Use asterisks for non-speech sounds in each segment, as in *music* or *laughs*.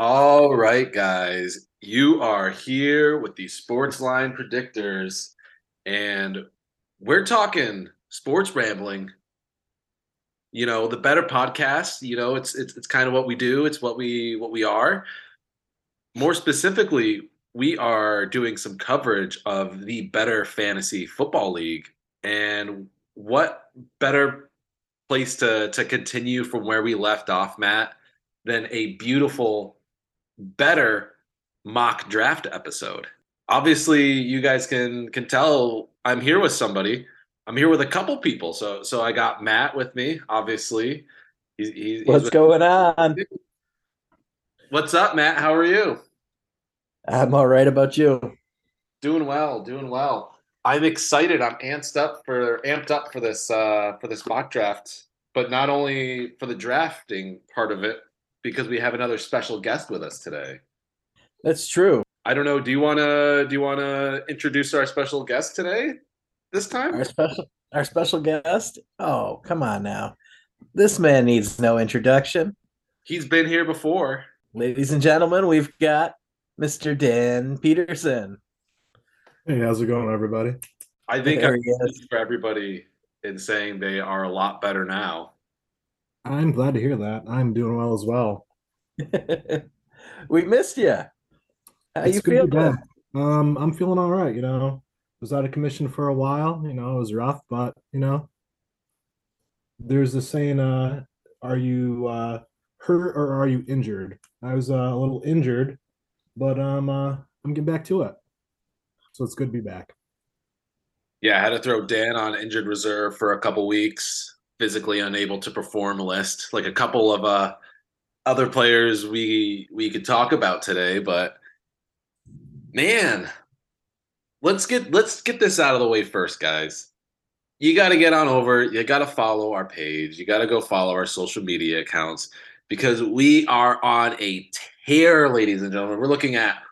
All right, guys, you are here with the Sportsline Predictors, and we're talking sports rambling. You know, the better podcast. You know, it's it's it's kind of what we do. It's what we what we are. More specifically, we are doing some coverage of the Better Fantasy Football League, and what better place to to continue from where we left off, Matt, than a beautiful better mock draft episode. Obviously, you guys can can tell I'm here with somebody. I'm here with a couple people. So so I got Matt with me. Obviously, he's, he's what's with going on. What's up, Matt? How are you? I'm all right. About you? Doing well. Doing well. I'm excited. I'm amped up for amped up for this uh, for this mock draft, but not only for the drafting part of it, because we have another special guest with us today. That's true. I don't know. Do you want to do you want to introduce our special guest today? This time, our special our special guest. Oh, come on now. This man needs no introduction. He's been here before. Ladies and gentlemen, we've got Mr. Dan Peterson. Hey, how's it going, everybody? I think I'm for everybody in saying they are a lot better now. I'm glad to hear that. I'm doing well as well. *laughs* we missed you. How it's you feeling? Um, I'm feeling all right. You know, was out of commission for a while. You know, it was rough, but you know, there's a saying, uh, "Are you uh, hurt or are you injured?" I was uh, a little injured, but um, uh, I'm getting back to it. So it's good to be back. Yeah, I had to throw Dan on injured reserve for a couple weeks physically unable to perform list, like a couple of uh, other players we we could talk about today. But man, let's get let's get this out of the way first, guys. You got to get on over. You got to follow our page. You got to go follow our social media accounts because we are on a tear, ladies and gentlemen. We're looking at.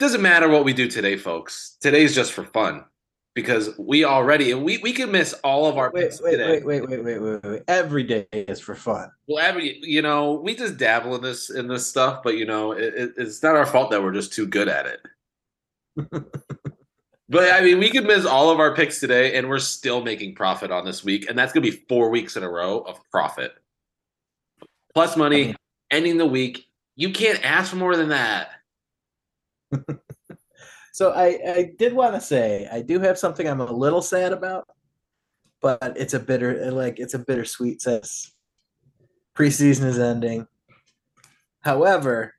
Doesn't matter what we do today, folks. Today's just for fun because we already and we we can miss all of our wait, picks wait, today. Wait, wait, wait, wait, wait, wait, Every day is for fun. Well, every you know, we just dabble in this in this stuff, but you know, it, it's not our fault that we're just too good at it. *laughs* but I mean, we could miss all of our picks today, and we're still making profit on this week, and that's gonna be four weeks in a row of profit. Plus money, ending the week. You can't ask for more than that. *laughs* So I, I did want to say I do have something I'm a little sad about, but it's a bitter like it's a bittersweet sense. Preseason is ending. However,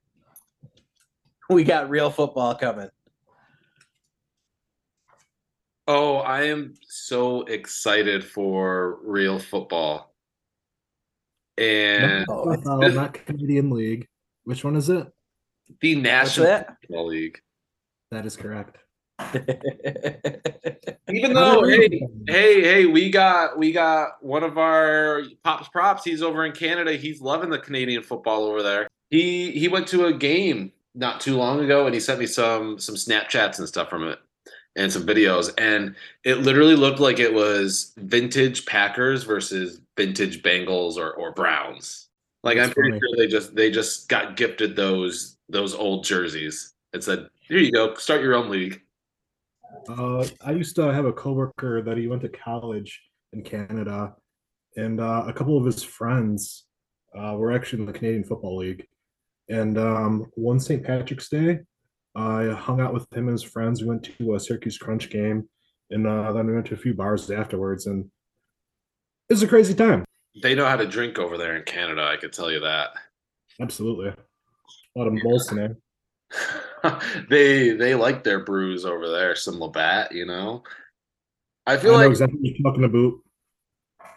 we got real football coming. Oh, I am so excited for real football. And no, no, not Canadian League. Which one is it? The National Football League. That is correct. *laughs* Even though, hey, hey, hey, we got we got one of our pops props. He's over in Canada. He's loving the Canadian football over there. He he went to a game not too long ago, and he sent me some some Snapchats and stuff from it, and some videos. And it literally looked like it was vintage Packers versus vintage Bengals or or Browns. Like That's I'm pretty funny. sure they just they just got gifted those those old jerseys. It said here you go. Start your own league. Uh, I used to have a coworker that he went to college in Canada, and uh, a couple of his friends uh, were actually in the Canadian Football League. And um, one St. Patrick's Day, I hung out with him and his friends. We went to a Syracuse Crunch game, and uh, then we went to a few bars afterwards, and it was a crazy time. They know how to drink over there in Canada. I could tell you that. Absolutely, a lot of Molson. *laughs* *laughs* they they like their brews over there, some Labatt, you know. I feel I like exactly what you're talking about.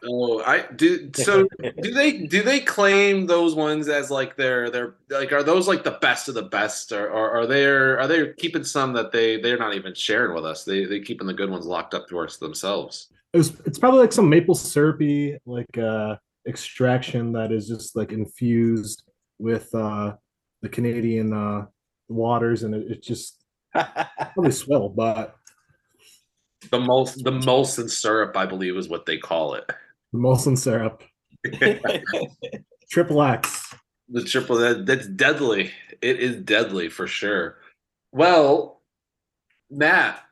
Oh, I do. So, *laughs* do they do they claim those ones as like they're they're like are those like the best of the best, or, or are they are they keeping some that they they're not even sharing with us? They they keeping the good ones locked up to us themselves. It was, it's probably like some maple syrupy like uh extraction that is just like infused with uh the Canadian uh waters, and it, it just *laughs* probably swill. But the Molson, the Molson syrup, I believe, is what they call it. The Molson syrup. *laughs* Triple X. The triple that that's deadly. It is deadly for sure. Well, Matt,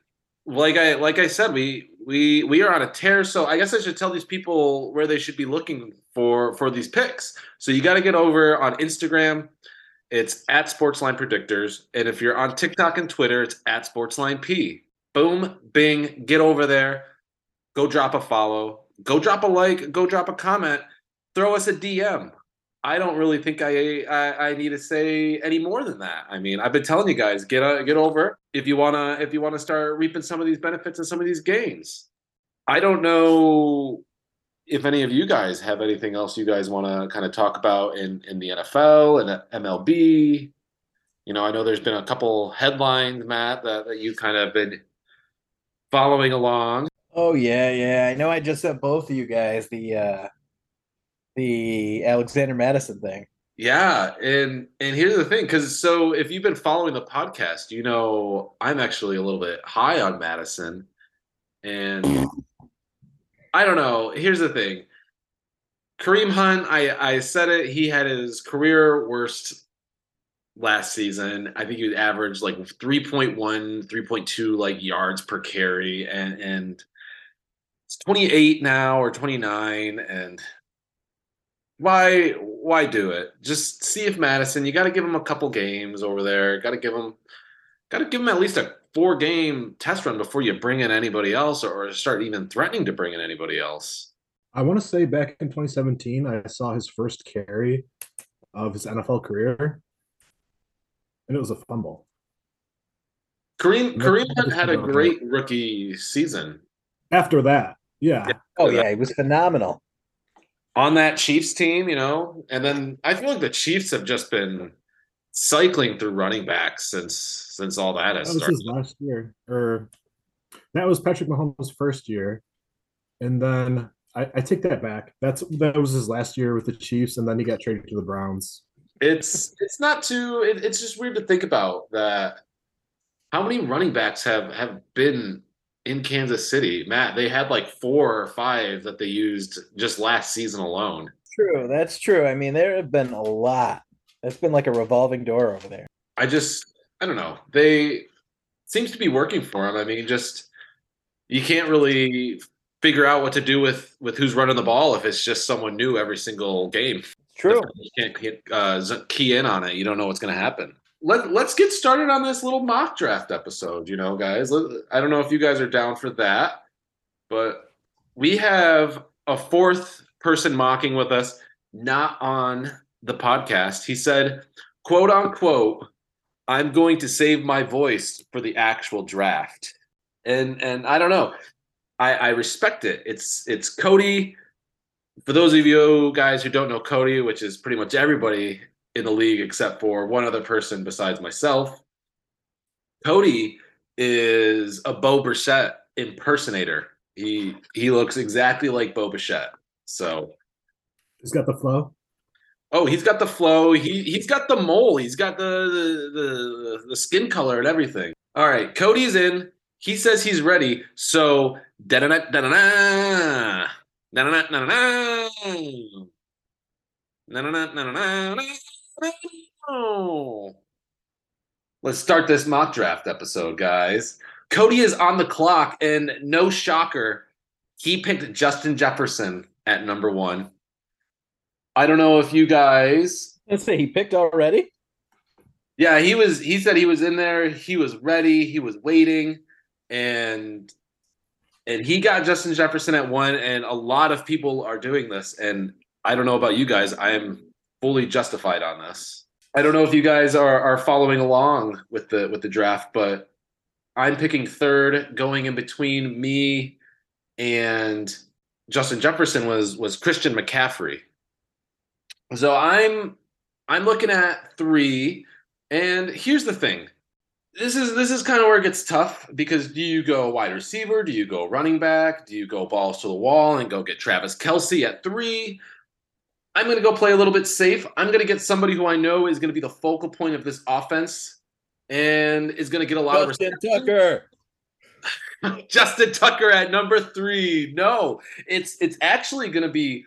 like I like I said, we we we are on a tear. So I guess I should tell these people where they should be looking for for these picks. So you got to get over on Instagram. It's at Sportsline Predictors, and if you're on TikTok and Twitter, it's at Sportsline P. Boom, bing, get over there. Go drop a follow. Go drop a like. Go drop a comment. Throw us a DM. I don't really think I, I, I need to say any more than that. I mean, I've been telling you guys get uh, get over if you wanna if you wanna start reaping some of these benefits and some of these gains. I don't know if any of you guys have anything else you guys want to kind of talk about in in the NFL and MLB. You know, I know there's been a couple headlines, Matt, that, that you kind of been following along. Oh yeah, yeah. I know. I just sent both of you guys the uh the Alexander Mattison thing. Yeah, and and here's the thing, because so if you've been following the podcast, you know I'm actually a little bit high on Mattison, and I don't know. Here's the thing, Kareem Hunt. I I said it. He had his career worst last season. I think he averaged like 3.1, 3.2 like yards per carry, and and it's 28 now or 29, and why why do it? Just see if Mattison. You got to give him a couple games over there. Got to give him got to give him at least a four game test run before you bring in anybody else or start even threatening to bring in anybody else. I want to say back in 2017, I saw his first carry of his NFL career, and it was a fumble. Kareem Kareem Hunt had a great rookie season. After that, yeah. Oh yeah, he was phenomenal on that Chiefs team, you know, and then I feel like the Chiefs have just been cycling through running backs since since all that has that was started. His last year, or that was Patrick Mahomes' first year, and then I, I take that back. That's that was his last year with the Chiefs, and then he got traded to the Browns. It's it's not too. It, it's just weird to think about that. How many running backs have have been in Kansas City, Matt, they had like four or five that they used just last season alone. True, that's true. I mean, there have been a lot. It's been like a revolving door over there. I just, I don't know. They seems to be working for them. I mean, just you can't really figure out what to do with with who's running the ball if it's just someone new every single game. True. You can't uh, key in on it. You don't know what's going to happen let, let's get started on this little mock draft episode, you know, guys. I don't know if you guys are down for that, but we have a fourth person mocking with us, not on the podcast. He said, quote unquote, I'm going to save my voice for the actual draft. And and I don't know. I, I respect it. It's it's Cody. For those of you guys who don't know Cody, which is pretty much everybody in the league except for one other person besides myself. Cody is a Bo Bichette impersonator. He he looks exactly like Bo Bichette. So he's got the flow. Oh, he's got the flow. He he's got the mole. He's got the the the, the skin color and everything. All right, Cody's in. He says he's ready. So da da da da da da da da da Let's start this mock draft episode, guys. Cody is on the clock, and no shocker, he picked Justin Jefferson at number one. I don't know if you guys. Let's say he picked already. Yeah, he was. He said he was in there. He was ready. He was waiting, and and he got Justin Jefferson at one. And a lot of people are doing this. And I don't know about you guys. I am fully justified on this. I don't know if you guys are are following along with the with the draft, but I'm picking third, going in between me and Justin Jefferson was was Christian McCaffrey. So I'm I'm looking at three, and here's the thing. This is this is kind of where it gets tough because do you go wide receiver? Do you go running back? Do you go balls to the wall and go get Travis Kelce at three? I'm going to go play a little bit safe. I'm going to get somebody who I know is going to be the focal point of this offense and is going to get a lot Justin of Justin Tucker. *laughs* Justin Tucker at number three. No, it's it's actually going to be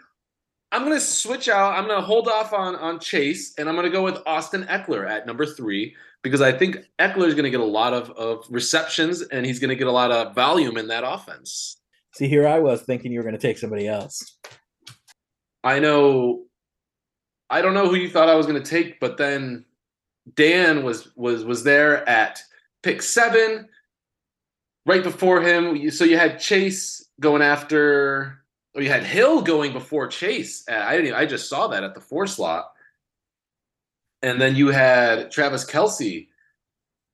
I'm gonna switch out. I'm gonna hold off on on Chase, and I'm gonna go with Austin Ekeler at number three because I think Ekeler is gonna get a lot of of receptions, and he's gonna get a lot of volume in that offense. See, here I was thinking you were going to take somebody else. I know. I don't know who you thought I was gonna take, but then Dan was was was there at pick seven. Right before him, so you had Chase going after you had Hill going before Chase. Uh, I didn't. I just saw that at the four slot, and then you had Travis Kelce,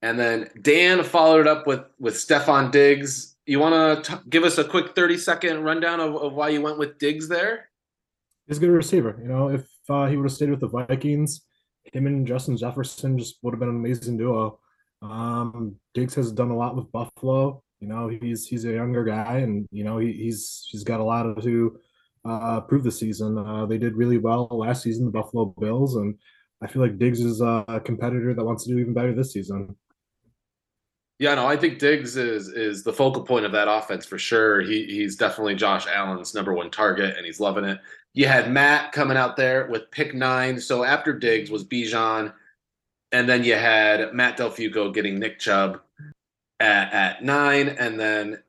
and then Dan followed up with with Stefon Diggs. You want to give us a quick thirty second rundown of, of why you went with Diggs there? He's a good receiver. You know, if uh, he would have stayed with the Vikings, him and Justin Jefferson just would have been an amazing duo. Um, Diggs has done a lot with Buffalo. You know, he's he's a younger guy, and you know he, he's he's got a lot to uh, prove this season. Uh, they did really well last season, the Buffalo Bills, and I feel like Diggs is a competitor that wants to do even better this season. Yeah, no, I think Diggs is is the focal point of that offense for sure. He he's definitely Josh Allen's number one target, and he's loving it. You had Matt coming out there with pick nine. So after Diggs was Bijan, and then you had Matt Del Fuego getting Nick Chubb at, at nine, and then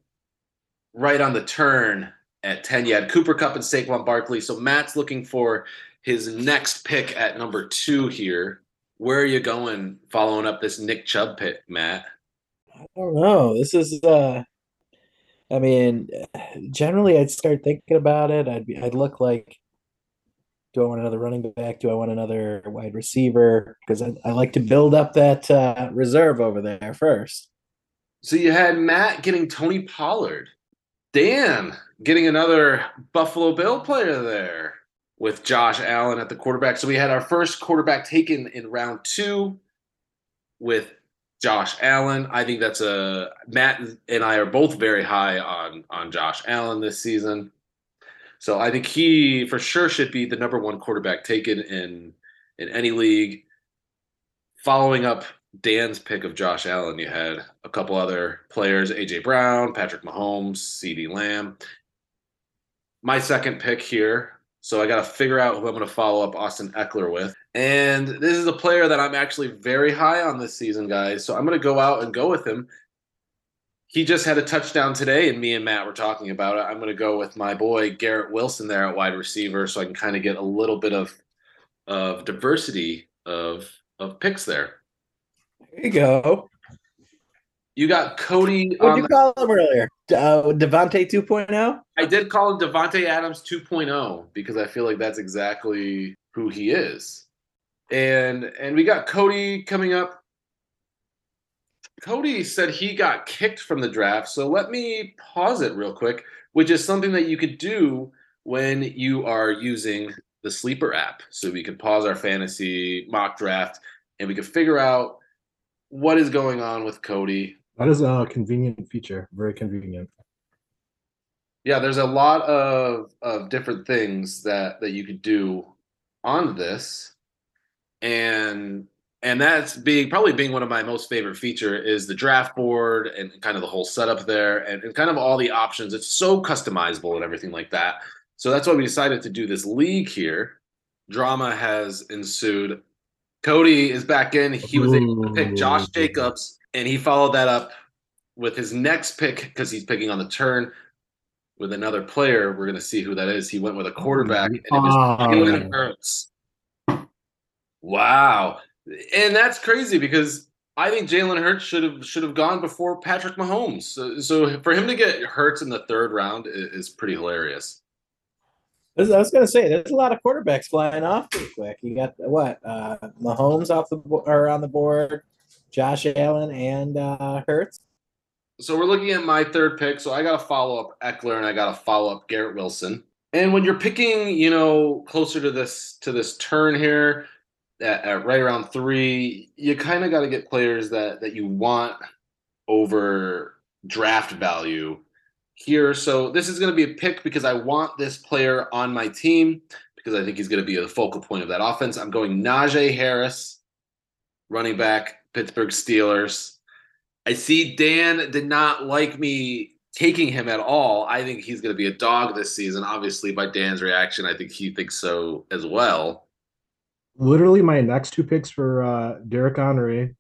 right on the turn at 10, you had Cooper Kupp and Saquon Barkley. So Matt's looking for his next pick at number two here. Where are you going following up this Nick Chubb pick, Matt? I don't know. This is uh I mean, generally I'd start thinking about it. I'd be I'd look like do I want another running back? Do I want another wide receiver? Because I, I like to build up that uh, reserve over there first. So you had Matt getting Tony Pollard, Dan getting another Buffalo Bill player there with Josh Allen at the quarterback. So we had our first quarterback taken in round two with Josh Allen. I think that's a Matt and I are both very high on on Josh Allen this season. So I think he for sure should be the number one quarterback taken in in any league. Following up Dan's pick of Josh Allen, you had a couple other players: AJ Brown, Patrick Mahomes, CeeDee Lamb. My second pick here. So I got to figure out who I'm going to follow up Austin Ekeler with. And this is a player that I'm actually very high on this season, guys. So I'm going to go out and go with him. He just had a touchdown today, and me and Matt were talking about it. I'm going to go with my boy Garrett Wilson there at wide receiver, so I can kind of get a little bit of of diversity of of picks there. There you go. You got Cody. What did you call him earlier? Uh, Davante 2.0? I did call him Davante Adams 2.0 because I feel like that's exactly who he is. And and we got Cody coming up. Cody said he got kicked from the draft. So let me pause it real quick, which is something that you could do when you are using the sleeper app. So we could pause our fantasy mock draft and we could figure out what is going on with Cody. That is a convenient feature. Very convenient. Yeah, there's a lot of of different things that that you could do on this, and and that's being probably being one of my most favorite feature is the draft board and kind of the whole setup there and, and kind of all the options. It's so customizable and everything like that. So that's why we decided to do this league here. Drama has ensued. Cody is back in. He was able to pick Josh Jacobs, and he followed that up with his next pick because he's picking on the turn with another player. We're going to see who that is. He went with a quarterback, and it was Jalen Hurts. Wow, and that's crazy because I think Jalen Hurts should have should have gone before Patrick Mahomes. So, so for him to get Hurts in the third round is, is pretty hilarious. I was going to say, there's a lot of quarterbacks flying off pretty quick. You got what? Uh, Mahomes off the or on the board, Josh Allen and uh, Hurts. So we're looking at my third pick. So I got to follow up Ekeler and I got to follow up Garrett Wilson. And when you're picking, you know, closer to this to this turn here, at, at right around three, you kind of got to get players that that you want over draft value here. So this is going to be a pick because I want this player on my team because I think he's going to be the focal point of that offense. I'm going Najee Harris, running back, Pittsburgh Steelers. I see Dan did not like me taking him at all. I think he's going to be a dog this season. Obviously, by Dan's reaction, I think he thinks so as well. Literally, my next two picks for uh, Derrick Henry,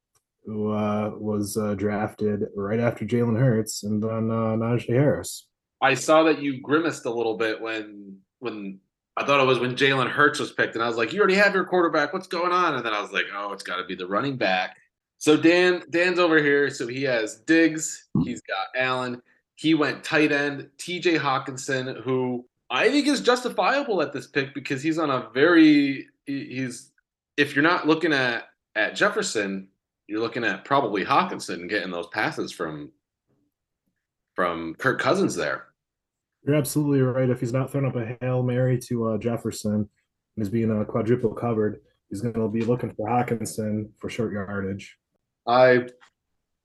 who uh, was uh, drafted right after Jalen Hurts, and then uh, Najee Harris. I saw that you grimaced a little bit when when I thought it was when Jalen Hurts was picked, and I was like, "You already have your quarterback. What's going on?" And then I was like, "Oh, it's got to be the running back." So Dan Dan's over here. So he has Diggs. He's got Allen. He went tight end, T.J. Hockenson, who I think is justifiable at this pick because he's on a very he's if you're not looking at at Jefferson, you're looking at probably Hockenson getting those passes from from Kirk Cousins there. You're absolutely right. If he's not throwing up a hail mary to uh, Jefferson and he's being a uh, quadruple covered, he's going to be looking for Hockenson for short yardage. I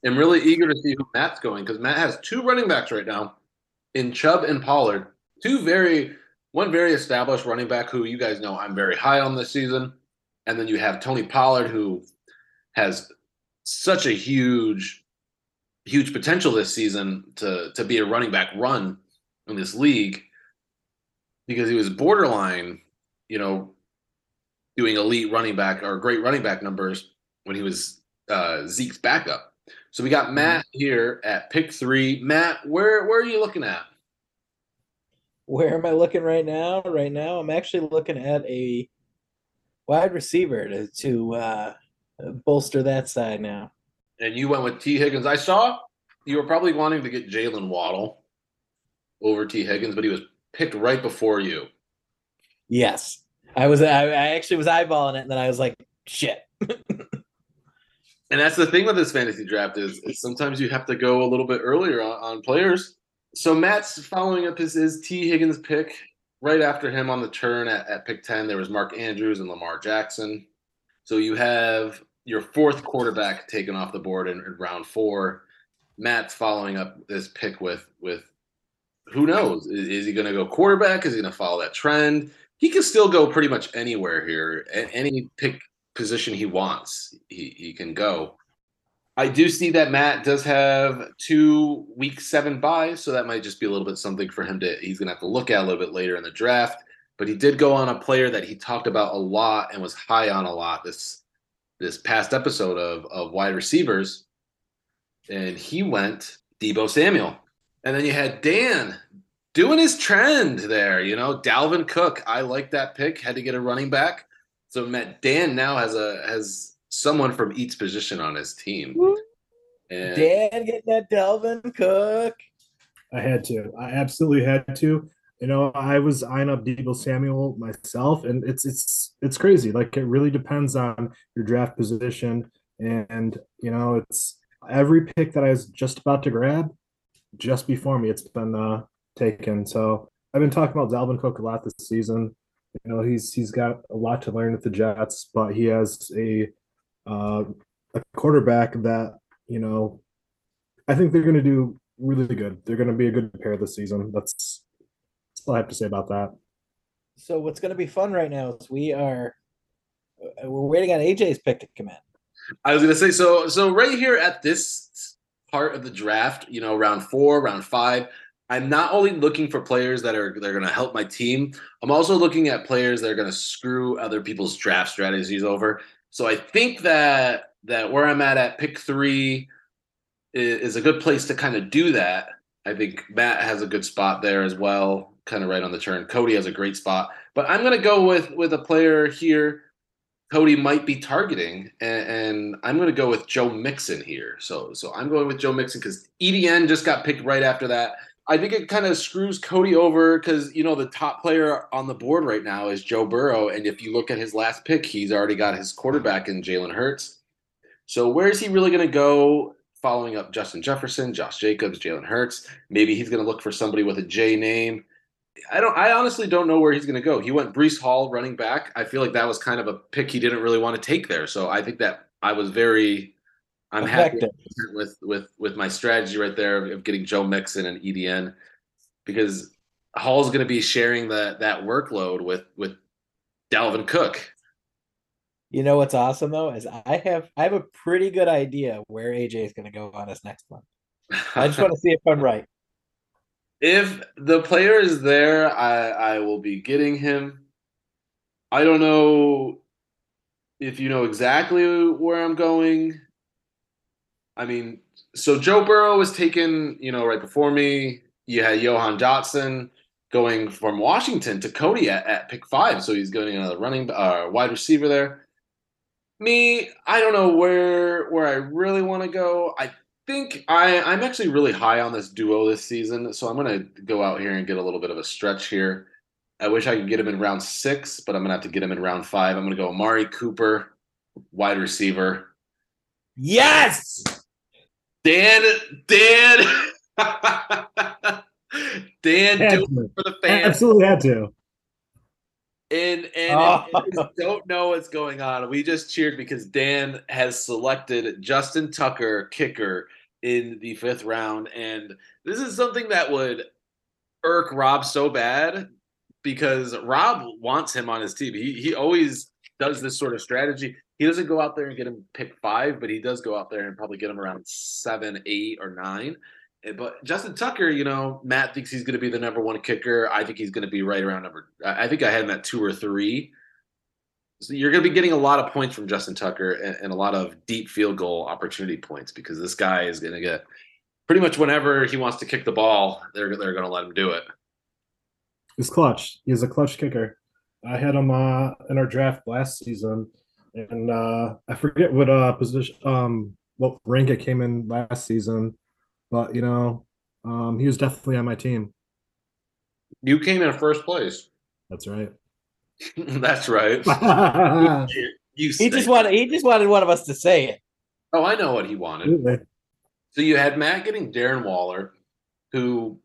am really eager to see who Matt's going because Matt has two running backs right now in Chubb and Pollard. Two very, one very established running back who you guys know I'm very high on this season. And then you have Tony Pollard who has such a huge, huge potential this season to to be a running back run in this league because he was borderline, you know, doing elite running back or great running back numbers when he was uh, Zeke's backup. So we got mm-hmm. Matt here at pick three. Matt, where where are you looking at? Where am I looking right now? Right now, I'm actually looking at a wide receiver to to uh, bolster that side now. And you went with Tee Higgins. I saw you were probably wanting to get Jaylen Waddle over Tee Higgins, but he was picked right before you. Yes, I was. I, I actually was eyeballing it, and then I was like, "Shit." *laughs* and that's the thing with this fantasy draft is, is sometimes you have to go a little bit earlier on, on players. So Matt's following up his, his Tee Higgins pick. Right after him on the turn at, at pick 10, there was Mark Andrews and Lamar Jackson. So you have your fourth quarterback taken off the board in, in round four. Matt's following up this pick with with who knows? Is, is he going to go quarterback? Is he going to follow that trend? He can still go pretty much anywhere here. Any pick position he wants, he, he can go. I do see that Matt does have two week seven buys, so that might just be a little bit something for him to he's gonna have to look at a little bit later in the draft. But he did go on a player that he talked about a lot and was high on a lot this this past episode of of wide receivers. And he went Deebo Samuel. And then you had Dan doing his trend there, you know, Dalvin Cook. I like that pick. Had to get a running back. So Matt Dan now has a has someone from each position on his team. And Dan getting that Dalvin Cook. I had to. I absolutely had to. You know, I was eyeing up Deebo Samuel myself, and it's it's it's crazy. Like it really depends on your draft position, and you know, it's every pick that I was just about to grab just before me, it's been uh, taken. So I've been talking about Dalvin Cook a lot this season. You know, he's he's got a lot to learn with the Jets, but he has a uh, a quarterback that you know I think they're going to do really good. They're going to be a good pair this season. That's, that's all I have to say about that. So what's going to be fun right now is we are uh, we're waiting on AJ's pick to come in. I was going to say so. So right here at this part of the draft, you know, round four, round five, I'm not only looking for players that are they're going to help my team. I'm also looking at players that are going to screw other people's draft strategies over. So I think that that where I'm at at pick three is, is a good place to kind of do that. I think Matt has a good spot there as well, kind of right on the turn. Cody has a great spot, but I'm going to go with with a player here Cody might be targeting, and, and I'm going to go with Joe Mixon here. So, so I'm going with Joe Mixon because EDN just got picked right after that. I think it kind of screws Cody over because you know the top player on the board right now is Joe Burrow, and if you look at his last pick, he's already got his quarterback in Jalen Hurts. So where is he really going to go? Following up Justin Jefferson, Josh Jacobs, Jalen Hurts. Maybe he's going to look for somebody with a J name. I don't. I honestly don't know where he's going to go. He went Breece Hall running back. I feel like that was kind of a pick he didn't really want to take there. So I think that I was very. I'm Effective. happy with with with my strategy right there of getting Joe Mixon and EDN because Hall's going to be sharing that that workload with with Dalvin Cook. You know what's awesome though is I have I have a pretty good idea where AJ is going to go on his next one. I just want to see if I'm right. If the player is there, I I will be getting him. I don't know if you know exactly where I'm going. I mean, so Joe Burrow was taken, you know, right before me. You had Jahan Dotson going from Washington to Cody at, at pick five, so he's going another running uh, wide receiver there. Me, I don't know where where I really want to go. I think I I'm actually really high on this duo this season, so I'm gonna go out here and get a little bit of a stretch here. I wish I could get him in round six, but I'm gonna have to get him in round five. I'm gonna go Amari Cooper, wide receiver. Yes. Dan, Dan, *laughs* Dan, do it for the fans. Absolutely had to. And and Oh. you don't know what's going on. We just cheered because Dan has selected Justin Tucker, kicker, in the fifth round, and this is something that would irk Rob so bad because Rob wants him on his team. He he always does this sort of strategy. He doesn't go out there and get him pick five, but he does go out there and probably get him around seven, eight, or nine. Eh, But Justin Tucker, you know, Matt thinks he's going to be the number one kicker. I think he's going to be right around number. I think I had him at two or three. So you're going to be getting a lot of points from Justin Tucker and, and a lot of deep field goal opportunity points because this guy is going to get pretty much whenever he wants to kick the ball, they're they're going to let him do it. He's clutch. He's a clutch kicker. I had him uh, in our draft last season, and uh, I forget what uh, position, um, what rank it came in last season, but you know, um, he was definitely on my team. You came in first place. That's right. *laughs* That's right. Absolutely. *laughs* You He just wanted. He just wanted one of us to say it. Oh, I know what he wanted. So you had Matt getting Darren Waller, who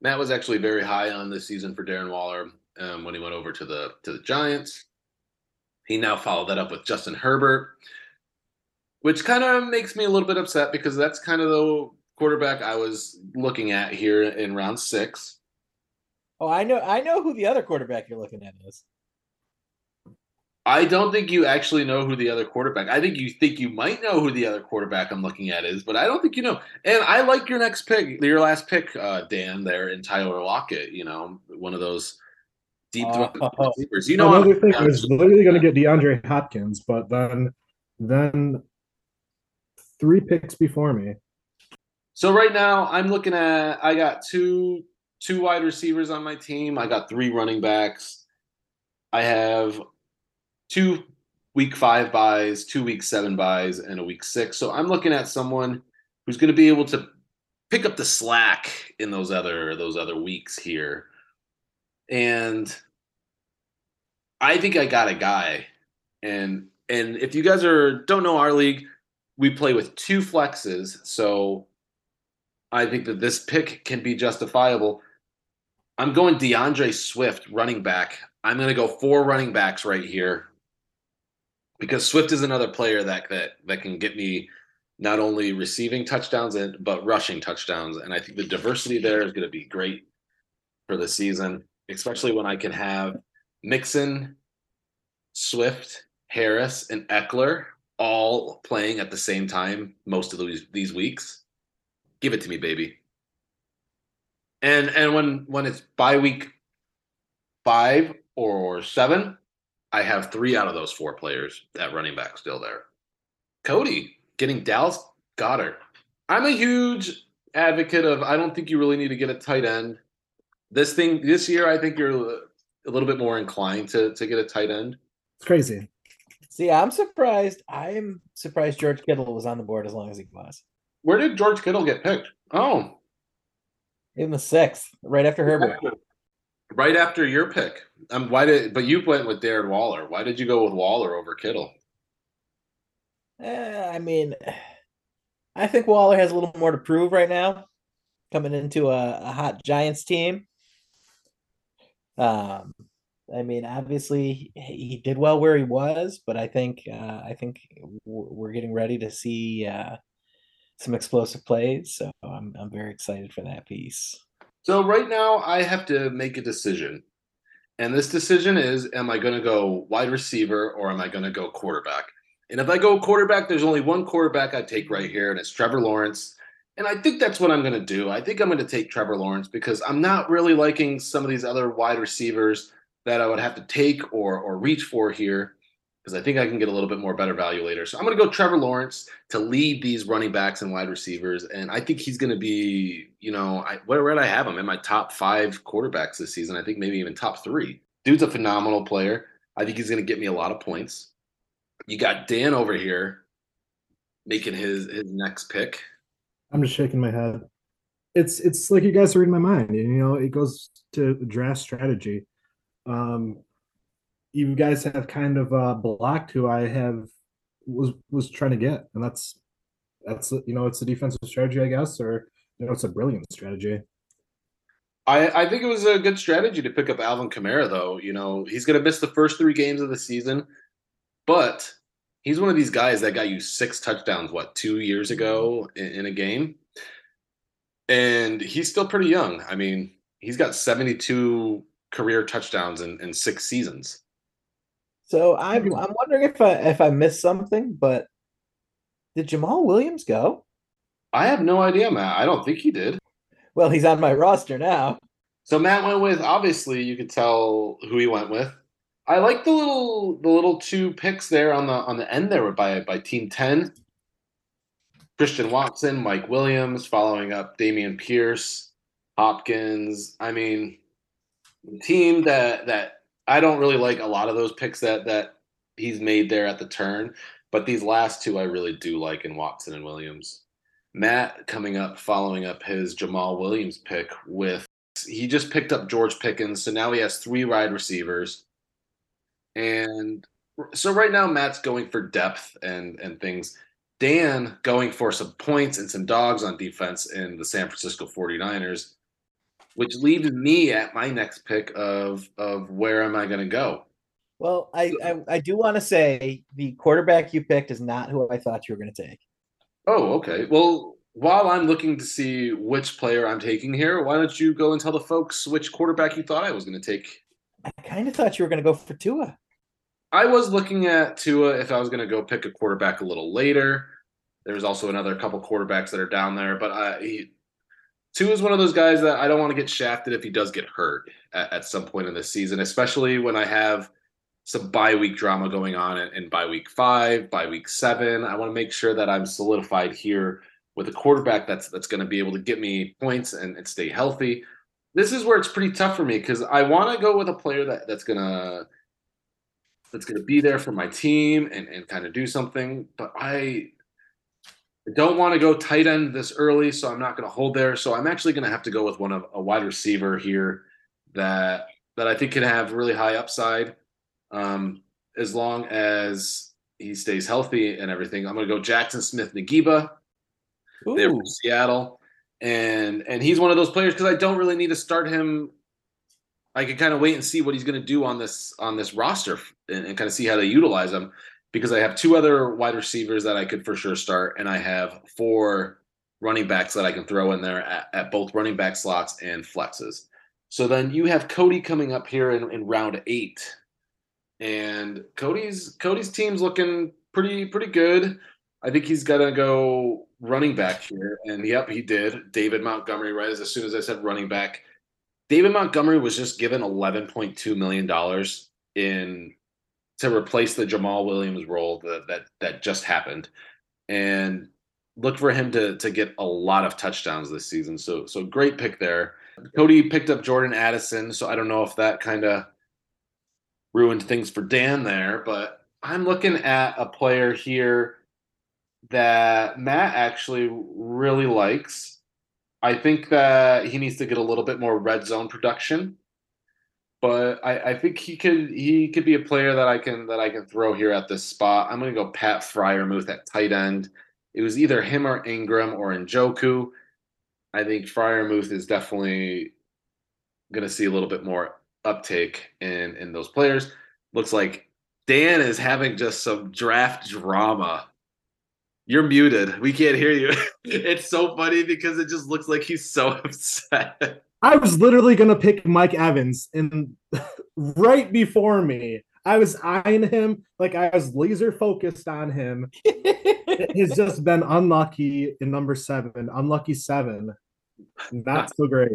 Matt was actually very high on this season for Darren Waller um, when he went over to the to the Giants. He now followed that up with Justin Herbert, which kind of makes me a little bit upset because that's kind of the quarterback I was looking at here in round six. Oh, I know. I know who the other quarterback you're looking at is. I don't think you actually know who the other quarterback. I think you think you might know who the other quarterback I'm looking at is, but I don't think you know. And I like your next pick, your last pick, uh, Dan, there in Tyler Lockett. You know, one of those deep threat Oh. *laughs* receivers. You know, Another I'm- thing I was literally going to get DeAndre Hopkins, but then, then three picks before me. So right now, I'm looking at. I got two two wide receivers on my team. I got three running backs. I have two week five buys, two week seven buys, and a week six. So I'm looking at someone who's going to be able to pick up the slack in those other those other weeks here. And I think I got a guy. And and if you guys are don't know our league, we play with two flexes. So I think that this pick can be justifiable. I'm going D'Andre Swift, running back. I'm going to go four running backs right here because Swift is another player that that that can get me not only receiving touchdowns and but rushing touchdowns, and I think the diversity there is going to be great for the season, especially when I can have Mixon, Swift, Harris, and Ekeler all playing at the same time most of these these weeks. Give it to me, baby. And and when when it's bye week five or seven, I have three out of those four players at running back still there. Cody getting Dallas Goedert. I'm a huge advocate of I don't think you really need to get a tight end. This thing this year, I think you're a little bit more inclined to to get a tight end. It's crazy. See, I'm surprised. I am surprised George Kittle was on the board as long as he was. Where did George Kittle get picked? Oh, In the sixth, right after Herbert. right after your pick. Um, why did? But you went with Darren Waller. Why did you go with Waller over Kittle? Eh, I mean, I think Waller has a little more to prove right now, coming into a, a hot Giants team. Um, I mean, obviously he he did well where he was, but I think uh, I think we're getting ready to see uh, some explosive plays. So I'm I'm very excited for that piece. So right now, I have to make a decision, and this decision is: Am I going to go wide receiver or am I going to go quarterback? And if I go quarterback, there's only one quarterback I take right here, and it's Trevor Lawrence. And I think that's what I'm going to do. I think I'm going to take Trevor Lawrence because I'm not really liking some of these other wide receivers that I would have to take or or reach for here because I think I can get a little bit more better value later. So I'm going to go Trevor Lawrence to lead these running backs and wide receivers, and I think he's going to be, you know, I, where where I have him in my top five quarterbacks this season? I think maybe even top three. Dude's a phenomenal player. I think he's going to get me a lot of points. You got Dan over here making his his next pick. I'm just shaking my head. It's it's like you guys are in my mind. You know, it goes to draft strategy. Um, you guys have kind of uh, blocked who I have was was trying to get, and that's that's you know it's a defensive strategy, I guess, or you know it's a brilliant strategy. I, I think it was a good strategy to pick up Alvin Kamara, though. You know, he's going to miss the first three games of the season, but he's one of these guys that got you six touchdowns, what, two years ago in, in a game? And he's still pretty young. I mean, he's got 72 career touchdowns in, in six seasons. So I'm mm-hmm. I'm wondering if I if I missed something, but did Jamaal Williams go? I have no idea, Matt. I don't think he did. Well, he's on my roster now. So Matt went with obviously you could tell who he went with. I like the little the little two picks there on the on the end there by by team 10. Christian Watson, Mike Williams, following up Dameon Pierce, Hopkins. I mean, the team that that I don't really like a lot of those picks that that he's made there at the turn, but these last two I really do like in Watson and Williams. Matt coming up, following up his Jamaal Williams pick with he just picked up George Pickens, so now he has three wide receivers. And so right now Matt's going for depth and and things. Dan going for some points and some dogs on defense in the San Francisco 49ers, which leaves me at my next pick of of where am I going to go? Well, I, I, I do want to say the quarterback you picked is not who I thought you were going to take. Oh, okay. Well, while I'm looking to see which player I'm taking here, why don't you go and tell the folks which quarterback you thought I was going to take? I kind of thought you were going to go for Tua. I was looking at Tua if I was going to go pick a quarterback a little later. There's also another couple quarterbacks that are down there, but I, he, Tua is one of those guys that I don't want to get shafted if he does get hurt at, at some point in the season, especially when I have some bye week drama going on in, in bye week five, bye week seven. I want to make sure that I'm solidified here with a quarterback that's that's going to be able to get me points and, and stay healthy. This is where it's pretty tough for me because I want to go with a player that, that's gonna that's gonna be there for my team and, and kind of do something, but I I don't want to go tight end this early, so I'm not going to hold there. So I'm actually going to have to go with one of a wide receiver here that that I think can have really high upside, um, as long as he stays healthy and everything. I'm going to go Jaxon Smith-Njigba. They're from Seattle, and and he's one of those players because I don't really need to start him. I can kind of wait and see what he's going to do on this on this roster and, and kind of see how they utilize him because I have two other wide receivers that I could for sure start, and I have four running backs that I can throw in there at, at both running back slots and flexes. So then you have Cody coming up here in, in round eight, and Cody's Cody's team's looking pretty pretty good. I think he's gonna go running back here, and yep, he did. David Montgomery, right as, soon as I said running back, David Montgomery was just given eleven point two million dollars in to replace the Jamaal Williams role that that that just happened, and look for him to to get a lot of touchdowns this season. So so great pick there. Cody picked up Jordan Addison, so I don't know if that kind of ruined things for Dan there, but I'm looking at a player here that Matt actually really likes. I think that he needs to get a little bit more red zone production but I, I, think he could he could be a player that I can that I can throw here at this spot. I'm gonna go Pat Freiermuth at tight end. It was either him or Ingram or Njoku. I think Freiermuth is definitely gonna see a little bit more uptake in in those players. Looks like Dan is having just some draft drama. You're muted. We can't hear you. *laughs* it's so funny because it just looks like he's so *laughs* upset. I was literally gonna pick Mike Evans, and *laughs* right before me, I was eyeing him like I was laser focused on him. He's *laughs* just been unlucky in number seven, unlucky seven. Not so great.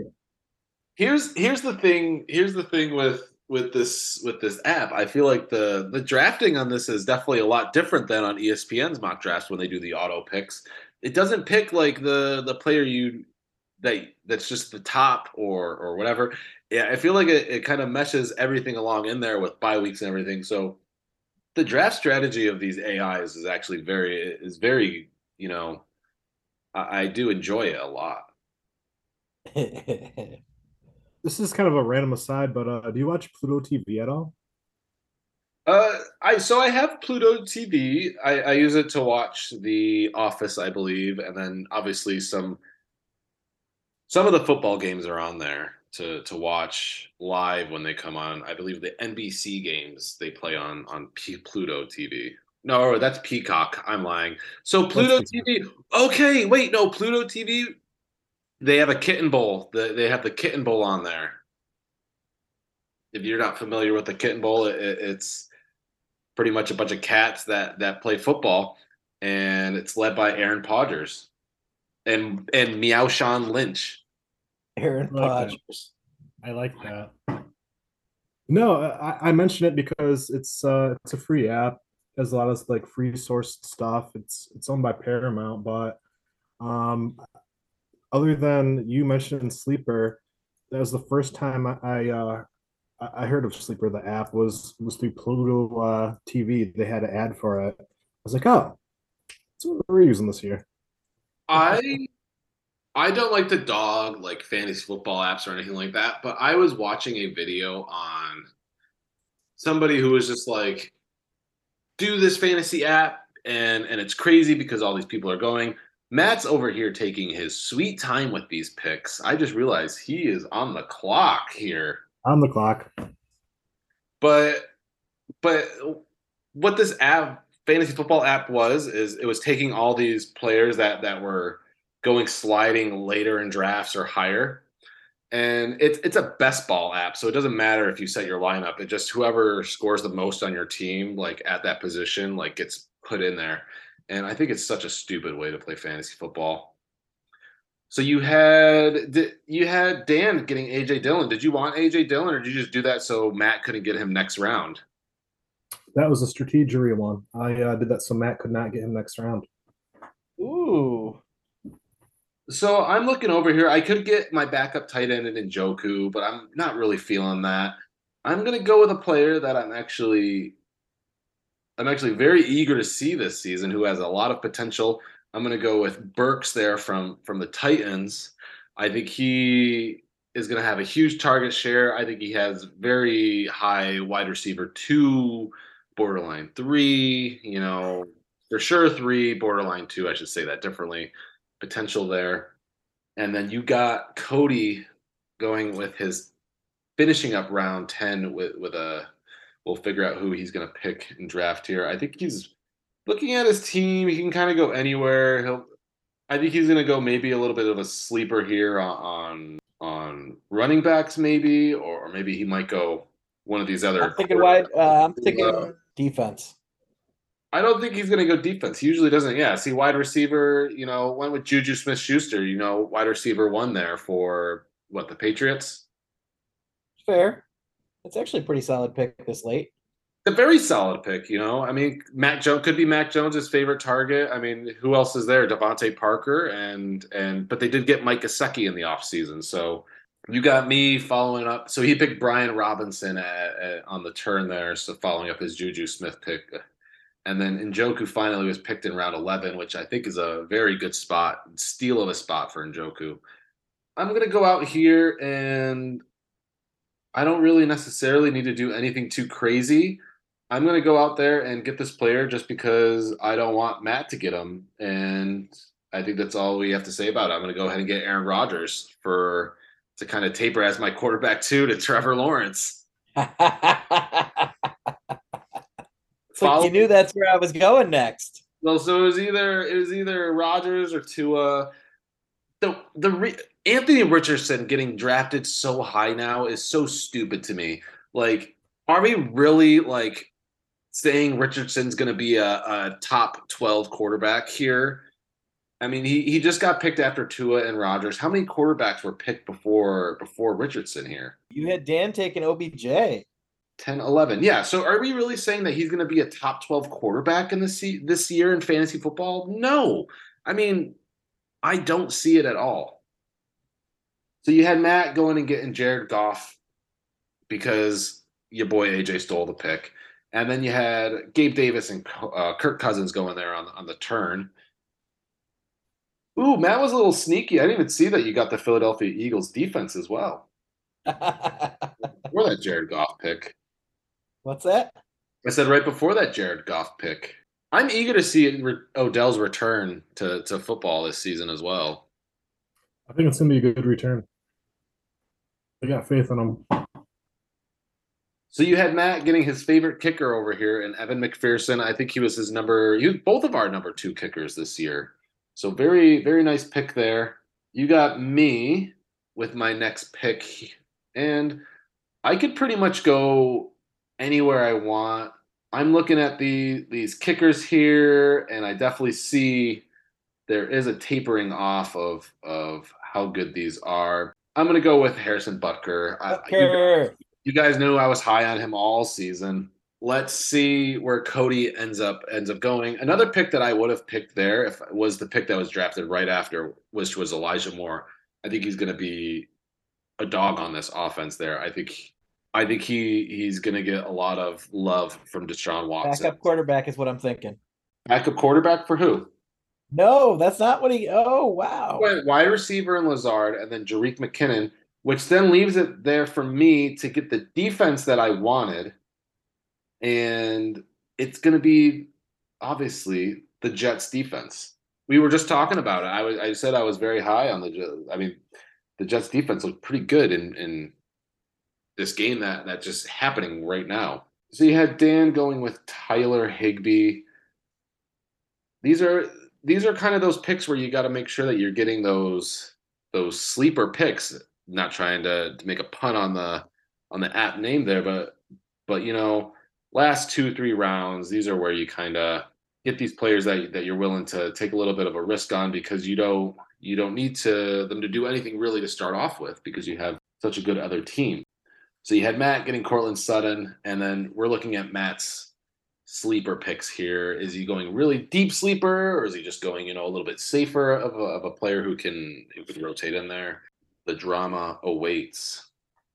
Here's here's the thing. Here's the thing with with this with this app. I feel like the the drafting on this is definitely a lot different than on ESPN's mock drafts when they do the auto picks. It doesn't pick like the the player you that that's just the top or or whatever. Yeah, I feel like it, it kind of meshes everything along in there with bye weeks and everything. So the draft strategy of these AIs is actually very is very you know I, I do enjoy it a lot. *laughs* this is kind of a random aside, but uh, do you watch Pluto TV at all? Uh, I so I have Pluto TV. I, I use it to watch The Office, I believe, and then obviously some some of the football games are on there to to watch live when they come on. I believe the NBC games they play on on P- Pluto TV. No, oh, that's Peacock. I'm lying. So Pluto TV. Okay, wait, no, Pluto TV. They have a kitten bowl. The, they have the kitten bowl on there. If you're not familiar with the kitten bowl, it, it's pretty much a bunch of cats that that play football, and it's led by Aaron Podgers and and Meow Lynch. Aaron I like I like that. No, I, I mention it because it's uh it's a free app. It has a lot of like free source stuff. It's it's owned by Paramount, but um other than you mentioned Sleeper, that was the first time I, I uh I heard of Sleeper. The app was was through Pluto uh, TV. They had an ad for it. I was like, oh, that's what we're using this year. I I don't like to dog like fantasy football apps or anything like that, but I was watching a video on somebody who was just like, do this fantasy app, and and it's crazy because all these people are going. Matt's over here taking his sweet time with these picks. I just realized he is on the clock here. On the clock. But but what this app fantasy football app was is it was taking all these players that that were going sliding later in drafts or higher. And it's it's a best ball app, so it doesn't matter if you set your lineup. It just whoever scores the most on your team, like at that position, like gets put in there. And I think it's such a stupid way to play fantasy football. So you had you had Dan getting AJ Dillon. Did you want AJ Dillon, or did you just do that so Matt couldn't get him next round? That was a strategery one. I uh, did that so Matt could not get him next round. Ooh. So I'm looking over here. I could get my backup tight end in Njoku, but I'm not really feeling that. I'm gonna go with a player that I'm actually I'm actually very eager to see this season who has a lot of potential. I'm gonna go with Burks there from from the Titans. I think he is gonna have a huge target share. I think he has very high wide receiver two, borderline three, you know, for sure three, borderline two, I should say that differently potential there. And then you got Cody going with his finishing up round 10 with with a we'll figure out who he's going to pick and draft here. I think he's looking at his team, he can kind of go anywhere. He'll I think he's going to go maybe a little bit of a sleeper here on on, running backs maybe or, maybe he might go one of these other I'm thinking wide uh, I'm thinking uh, defense. I don't think he's going to go defense. He usually doesn't. Yeah, see, wide receiver, you know, went with Juju Smith Schuster, you know, wide receiver one there for what, the Patriots? Fair. It's actually a pretty solid pick this late. A very solid pick, you know. I mean, Mac Jones could be Mac Jones's favorite target. I mean, who else is there? DeVante Parker and and but they did get Mike Gesicki in the offseason. So you got me following up. So he picked Brian Robinson at, at, on the turn there. So following up his Juju Smith pick and then Njoku finally was picked in round 11, which I think is a very good spot, steal of a spot for Njoku. I'm going to go out here and I don't really necessarily need to do anything too crazy. I'm going to go out there and get this player just because I don't want Matt to get him. And I think that's all we have to say about it. I'm going to go ahead and get Aaron Rodgers for to kind of taper as my quarterback two to Trevor Lawrence. *laughs* you knew that's where I was going next. Well, so it was either it was either Rodgers or Tua. The the re, Anthony Richardson getting drafted so high now is so stupid to me. Like Are we really like saying Richardson's going to be a, a top 12 quarterback here? I mean, he, he just got picked after Tua and Rodgers. How many quarterbacks were picked before before Richardson here? You had Dan taking OBJ. 10, 11. Yeah. So are we really saying that he's going to be a top 12 quarterback in this this year in fantasy football? No. I mean, I don't see it at all. So you had Matt going and getting Jared Goff because your boy AJ stole the pick. And then you had Gabe Davis and uh, Kirk Cousins going there on, on the turn. Ooh, Matt was a little sneaky. I didn't even see that you got the Philadelphia Eagles defense as well. Before that Jared Goff pick. What's that? I said right before that Jared Goff pick. I'm eager to see Odell's return to, to football this season as well. I think it's going to be a good return. I got faith in him. So you had Matt getting his favorite kicker over here, and Evan McPherson. I think he was his number. He was both of our number two kickers this year. So very, very nice pick there. You got me with my next pick, and I could pretty much go anywhere I want. I'm looking at the these kickers here, and I definitely see there is a tapering off of of how good these are. I'm gonna go with Harrison Butker. Butker. you, guys, you guys knew I was high on him all season let's see where Cody ends up ends up going. Another pick that I would have picked there if was the pick that was drafted right after, which was Elijah Moore. I think he's going to be a dog on this offense. There, I think. I think he he's going to get a lot of love from Deshaun Watson. Backup quarterback is what I'm thinking. Backup quarterback for who? No, that's not what he. Oh wow! Wide receiver and Lazard, and then Jerick McKinnon, which then leaves it there for me to get the defense that I wanted and it's going to be obviously the Jets defense. We were just talking about it. I was I said I was very high on the I mean the Jets defense looked pretty good in in this game that that's just happening right now. So you had Dan going with Tyler Higbee. These are these are kind of those picks where you got to make sure that you're getting those those sleeper picks. Not trying to, to make a pun on the on the app name there, but but you know last two three rounds these are where you kind of get these players that that you're willing to take a little bit of a risk on because you don't you don't need to them to do anything really to start off with because you have such a good other team. So you had Matt getting Courtland Sutton, and then we're looking at Matt's sleeper picks here. Is he going really deep sleeper, or is he just going you know a little bit safer of a, of a player who can who can rotate in there? The drama awaits.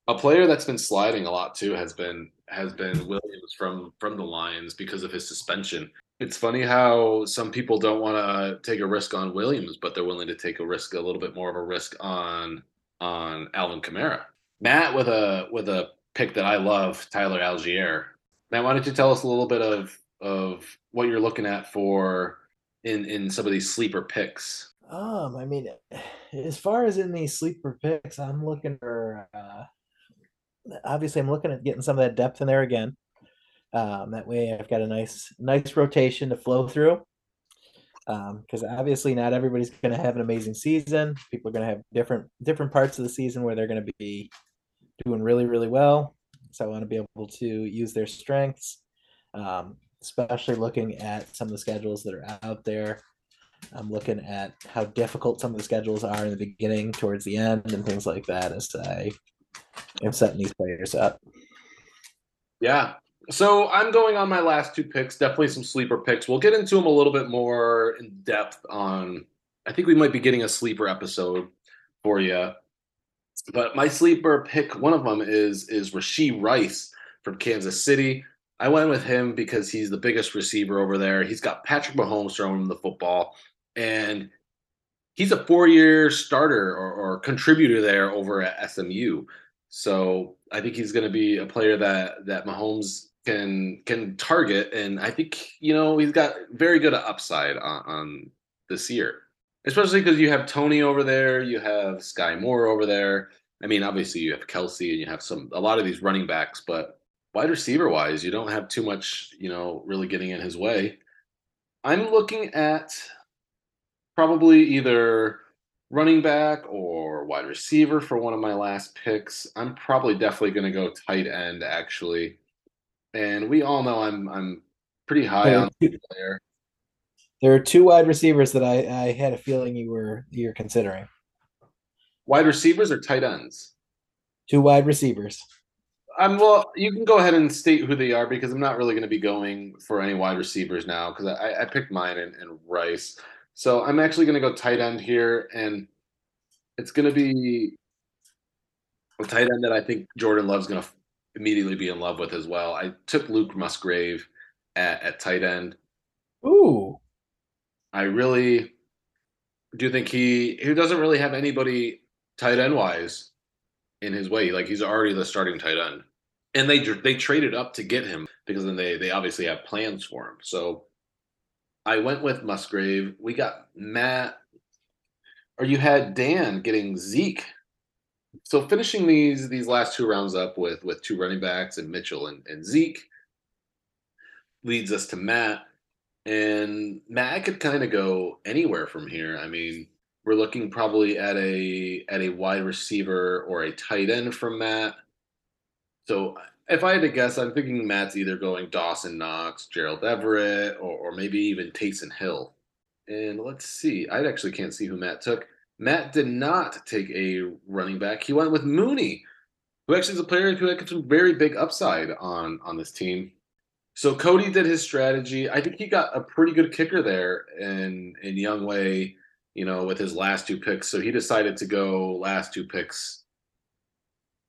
A player that's been sliding a lot too has been has been Williams from from the Lions because of his suspension. It's funny how some people don't want to take a risk on Williams, but they're willing to take a risk, a little bit more of a risk on on Alvin Kamara. Matt with a with a pick that I love, Tyler Allgeier. Matt, why don't you tell us a little bit of of what you're looking at for in in some of these sleeper picks? Um, I mean, *sighs* as far as in these sleeper picks, I'm looking for uh, obviously I'm looking at getting some of that depth in there again. Um, that way I've got a nice nice rotation to flow through. Because um, obviously not everybody's going to have an amazing season. People are going to have different different parts of the season where they're going to be doing really really well. So I want to be able to use their strengths, um, especially looking at some of the schedules that are out there. I'm looking at how difficult some of the schedules are in the beginning, towards the end, and things like that as I am setting these players up. Yeah. So I'm going on my last two picks. Definitely some sleeper picks. We'll get into them a little bit more in depth on. I think we might be getting a sleeper episode for you. But my sleeper pick, one of them is is Rashee Rice from Kansas City. I went with him because he's the biggest receiver over there. He's got Patrick Mahomes throwing him the football, and he's a four-year starter or, or contributor there over at SMU. So I think he's going to be a player that that Mahomes can can target, and I think you know he's got very good upside on, on this year, especially because you have Toney over there, you have Skyy Moore over there. I mean, obviously you have Kelce and you have some a lot of these running backs, but wide receiver wise, you don't have too much, you know, really getting in his way. I'm looking at probably either running back or wide receiver for one of my last picks. I'm probably definitely going to go tight end actually. and we all know I'm I'm pretty high on the player. There are two wide receivers that I, I had a feeling you were you're considering. Wide receivers or tight ends? Two wide receivers. Um, well, you can go ahead and state who they are because I'm not really going to be going for any wide receivers now because I, I picked mine and, and Rice. So I'm actually going to go tight end here, and it's going to be a tight end that I think Jordan Love's going to immediately be in love with as well. I took Luke Musgrave at, at tight end. Ooh. I really do think he he doesn't really have anybody tight end wise in his way. Like he's already the starting tight end, and they they traded up to get him because then they they obviously have plans for him. So I went with Musgrave. We got Matt, or you had Dan getting Zeke. So finishing these these last two rounds up with with two running backs and Mitchell and, and Zeke leads us to Matt. And Matt could kind of go anywhere from here. I mean, we're looking probably at a at a wide receiver or a tight end from Matt. So if I had to guess, I'm thinking Matt's either going Dawson Knox, Gerald Everett, or, or maybe even Taysom Hill. And let's see. I actually can't see who Matt took. Matt did not take a running back. He went with Mooney, who actually is a player who had some very big upside on on this team. So Cody did his strategy. I think he got a pretty good kicker there in in Younghoe, you know, with his last two picks. So he decided to go last two picks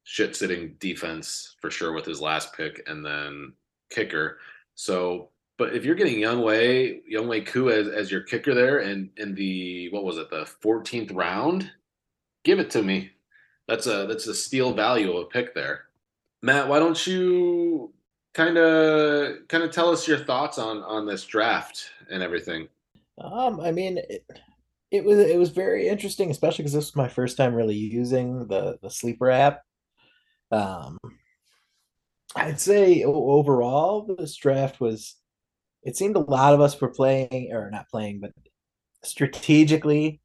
shit sitting defense for sure with his last pick and then kicker. So but if you're getting Younghoe, Younghoe Koo as, as your kicker there and in the what was it, the 14th round, give it to me. That's a that's a steal value of a pick there. Matt, why don't you kind of kind of tell us your thoughts on on this draft and everything. Um, I mean, it, it was it was very interesting, especially because this was my first time really using the the sleeper app. Um, I'd say overall this draft was. It seemed a lot of us were playing, or not playing, but strategically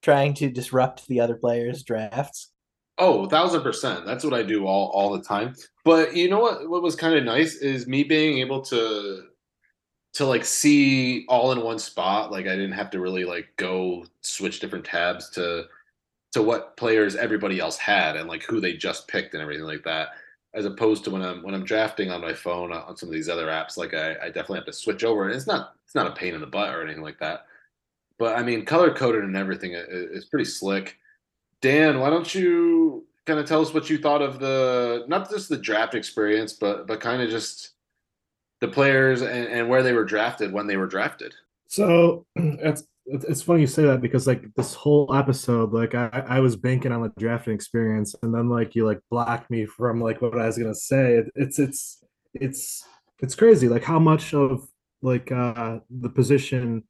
trying to disrupt the other players' drafts. Oh, thousand percent. That's what I do all all the time. But you know what? What was kind of nice is me being able to to like see all in one spot. Like I didn't have to really like go switch different tabs to to what players everybody else had and like who they just picked and everything like that. As opposed to when I'm when I'm drafting on my phone on some of these other apps, like I, I definitely have to switch over. And it's not it's not a pain in the butt or anything like that. But I mean, color coded and everything is pretty slick Dan, why don't you kind of tell us what you thought of the not just the draft experience, but but kind of just the players and, and where they were drafted when they were drafted. So *clears throat* it's it's funny you say that because like this whole episode, like I, I was banking on the drafting experience, and then like you like blocked me from like what I was gonna say. It, it's it's it's it's crazy, like how much of like uh the position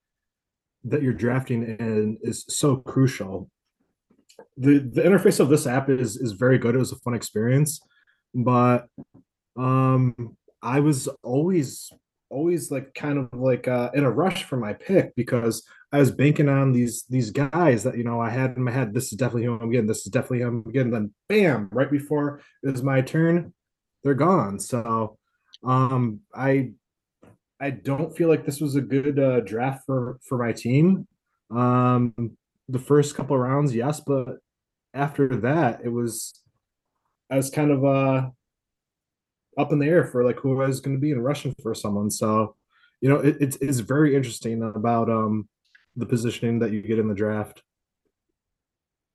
that you're drafting in is so crucial the the interface of this app is is very good. It was a fun experience, but um, I was always always like kind of like uh, in a rush for my pick because I was banking on these these guys that you know I had in my head. This is definitely him again. This is definitely him again. Then bam, right before it was my turn, they're gone. So um, I I don't feel like this was a good uh, draft for for my team. Um, the first couple rounds, yes, but after that, it was I was kind of uh up in the air for like who I was going to be in rushing for someone. So, you know, it, it's it's very interesting about um the positioning that you get in the draft.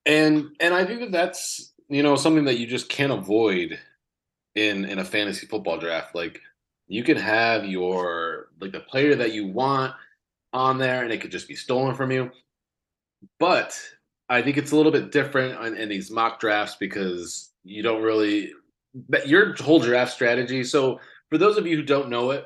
And and I think that that's you know something that you just can't avoid in in a fantasy football draft. Like you can have your like the player that you want on there, and it could just be stolen from you. But I think it's a little bit different in, in these mock drafts because you don't really your whole draft strategy. So for those of you who don't know it,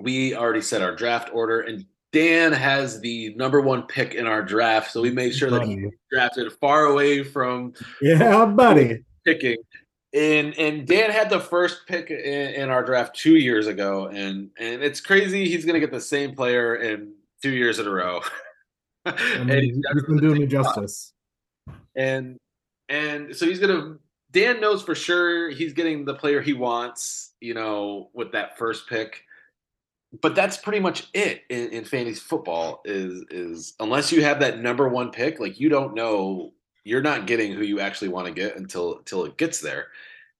we already set our draft order, and Dan has the number one pick in our draft. So we made sure that he drafted far away from yeah, buddy picking. And and Dan had the first pick in, in our draft two years ago, and and it's crazy. He's gonna get the same player in two years in a row. I mean, he's, he's been doing me justice. And and so he's gonna Dan knows for sure he's getting the player he wants you know, with that first pick. But that's pretty much it in, in fantasy football. Is is unless you have that number one pick, like you don't know, you're not getting who you actually want to get until until it gets there.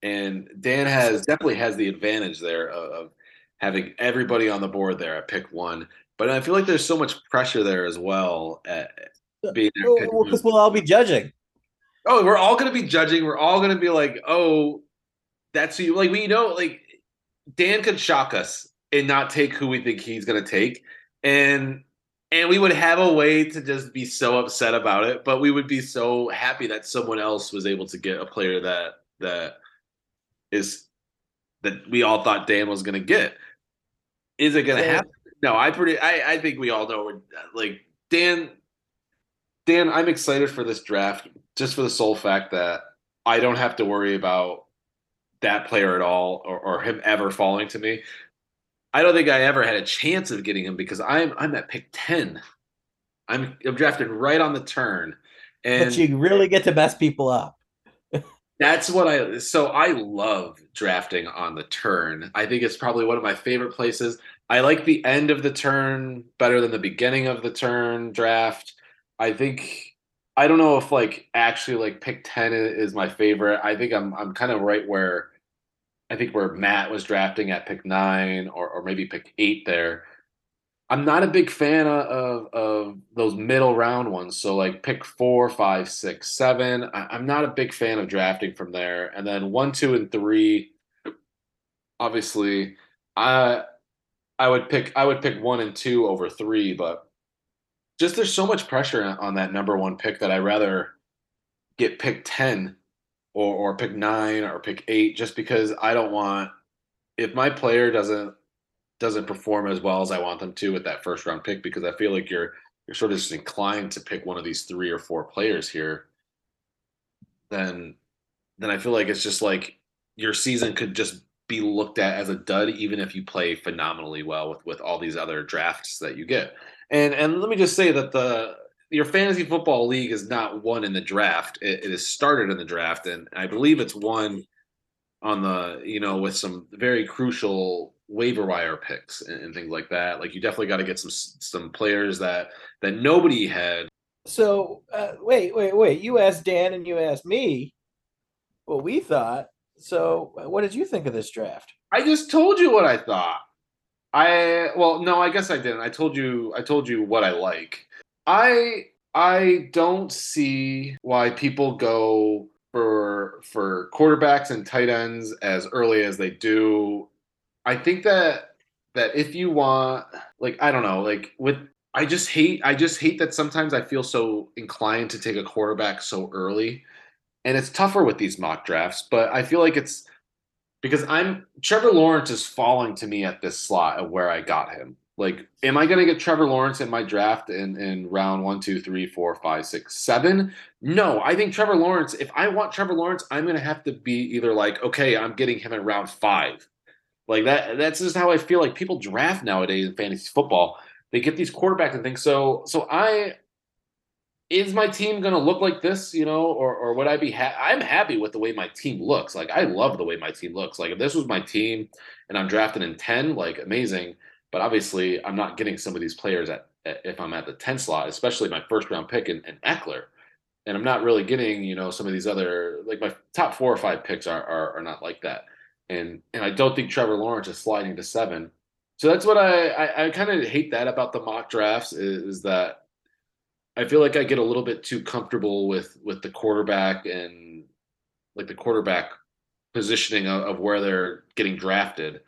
And Dan has definitely has the advantage there of, of having everybody on the board there at pick one. But I feel like there's so much pressure there as well at being one. Because we'll all be judging. Oh, we're all gonna be judging. We're all gonna be like, oh, that's who you like. We know, like Dan could shock us and not take who we think he's gonna take, and and we would have a way to just be so upset about it, but we would be so happy that someone else was able to get a player that that is that we all thought Dan was gonna get. Is it gonna happen? No, I pretty. I I think we all know. we're- Like Dan, Dan, I'm excited for this draft just for the sole fact that I don't have to worry about that player at all or, or him ever falling to me. I don't think I ever had a chance of getting him because I'm I'm at pick ten. I'm I'm drafted right on the turn, and But you really get to mess people up. that's what I so I love drafting on the turn. I think it's probably one of my favorite places. I like the end of the turn better than the beginning of the turn draft. I think I don't know if like actually like pick 10 is my favorite. I think I'm I'm kind of right where I think where Matt was drafting at pick 9 or or maybe pick 8 there. I'm not a big fan of, of, those middle round ones. So like pick four, five, six, seven. I'm not a big fan of drafting from there. And then one, two, and three. Obviously, I I would pick I would pick one and two over three, but just there's so much pressure on- that number one pick that I rather get pick ten or or pick nine or pick eight just because I don't want if my player doesn't doesn't perform as well as I want them to with that first round pick because I feel like you're you're sort of just inclined to pick one of these three or four players here, then then I feel like it's just like your season could just be looked at as a dud even if you play phenomenally well with with all these other drafts that you get. And and let me just say that the your fantasy football league is not won in the draft. It, it is started in the draft, and I believe it's won on the you know with some very crucial waiver wire picks and, and things like that. Like you definitely got to get some some players that that nobody had. So uh, wait, wait, wait. You asked Dan and you asked me what we thought. So what did you think of this draft? I just told you what I thought. I well, no, I guess I didn't. I told you I told you what I like. I I don't see why people go for for quarterbacks and tight ends as early as they do. I think that that if you want like I don't know, like with I just hate I just hate that sometimes I feel so inclined to take a quarterback so early. And it's tougher with these mock drafts, but I feel like it's because I'm Trevor Lawrence is falling to me at this slot of where I got him. Like, am I going to get Trevor Lawrence in my draft in, in round one, two, three, four, five, six, seven? No, I think Trevor Lawrence, if I want Trevor Lawrence, I'm going to have to be either like, okay, I'm getting him in round five. Like that, that's just how I feel like people draft nowadays in fantasy football. They get these quarterbacks and things. So, so I, is my team going to look like this, you know, or, or would I be, ha- I'm happy with the way my team looks. Like, I love the way my team looks. Like, if this was my team and I'm drafted in 10, like, amazing. But obviously, I'm not getting some of these players at, at if I'm at the 10 slot, especially my first round pick and, in Ekeler. And I'm not really getting, you know, some of these other, like my top four or five picks are, are, are not like that. And, and I don't think Trevor Lawrence is sliding to seven. So that's what I, I, I kind of hate that about the mock drafts is, is that I feel like I get a little bit too comfortable with with the quarterback and like the quarterback positioning of, of where they're getting drafted.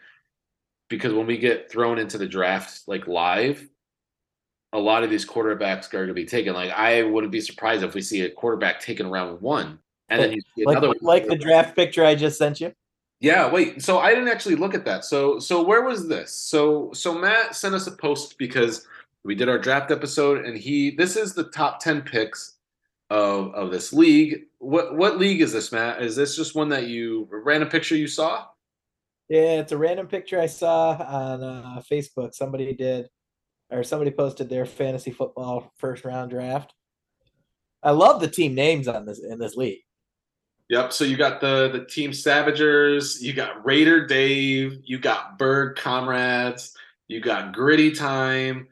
Because when we get thrown into the draft like live, a lot of these quarterbacks are going to be taken. Like I wouldn't be surprised if we see a quarterback taken round one, and then you see Like, another like the draft picture I just sent you. yeah, wait. So I didn't actually look at that. So so where was this? So so Matt sent us a post because we did our draft episode and he this is the top 10 picks of of this league. What what league is this, Matt? Is this just one that you a random picture you saw? Yeah, it's a random picture I saw on uh, Facebook. Somebody did, or somebody posted their fantasy football first round draft. I love the team names on this in this league. Yep. So you got the the Team Savagers, you got Raider Dave, you got Bird Comrades, you got Gritty Time,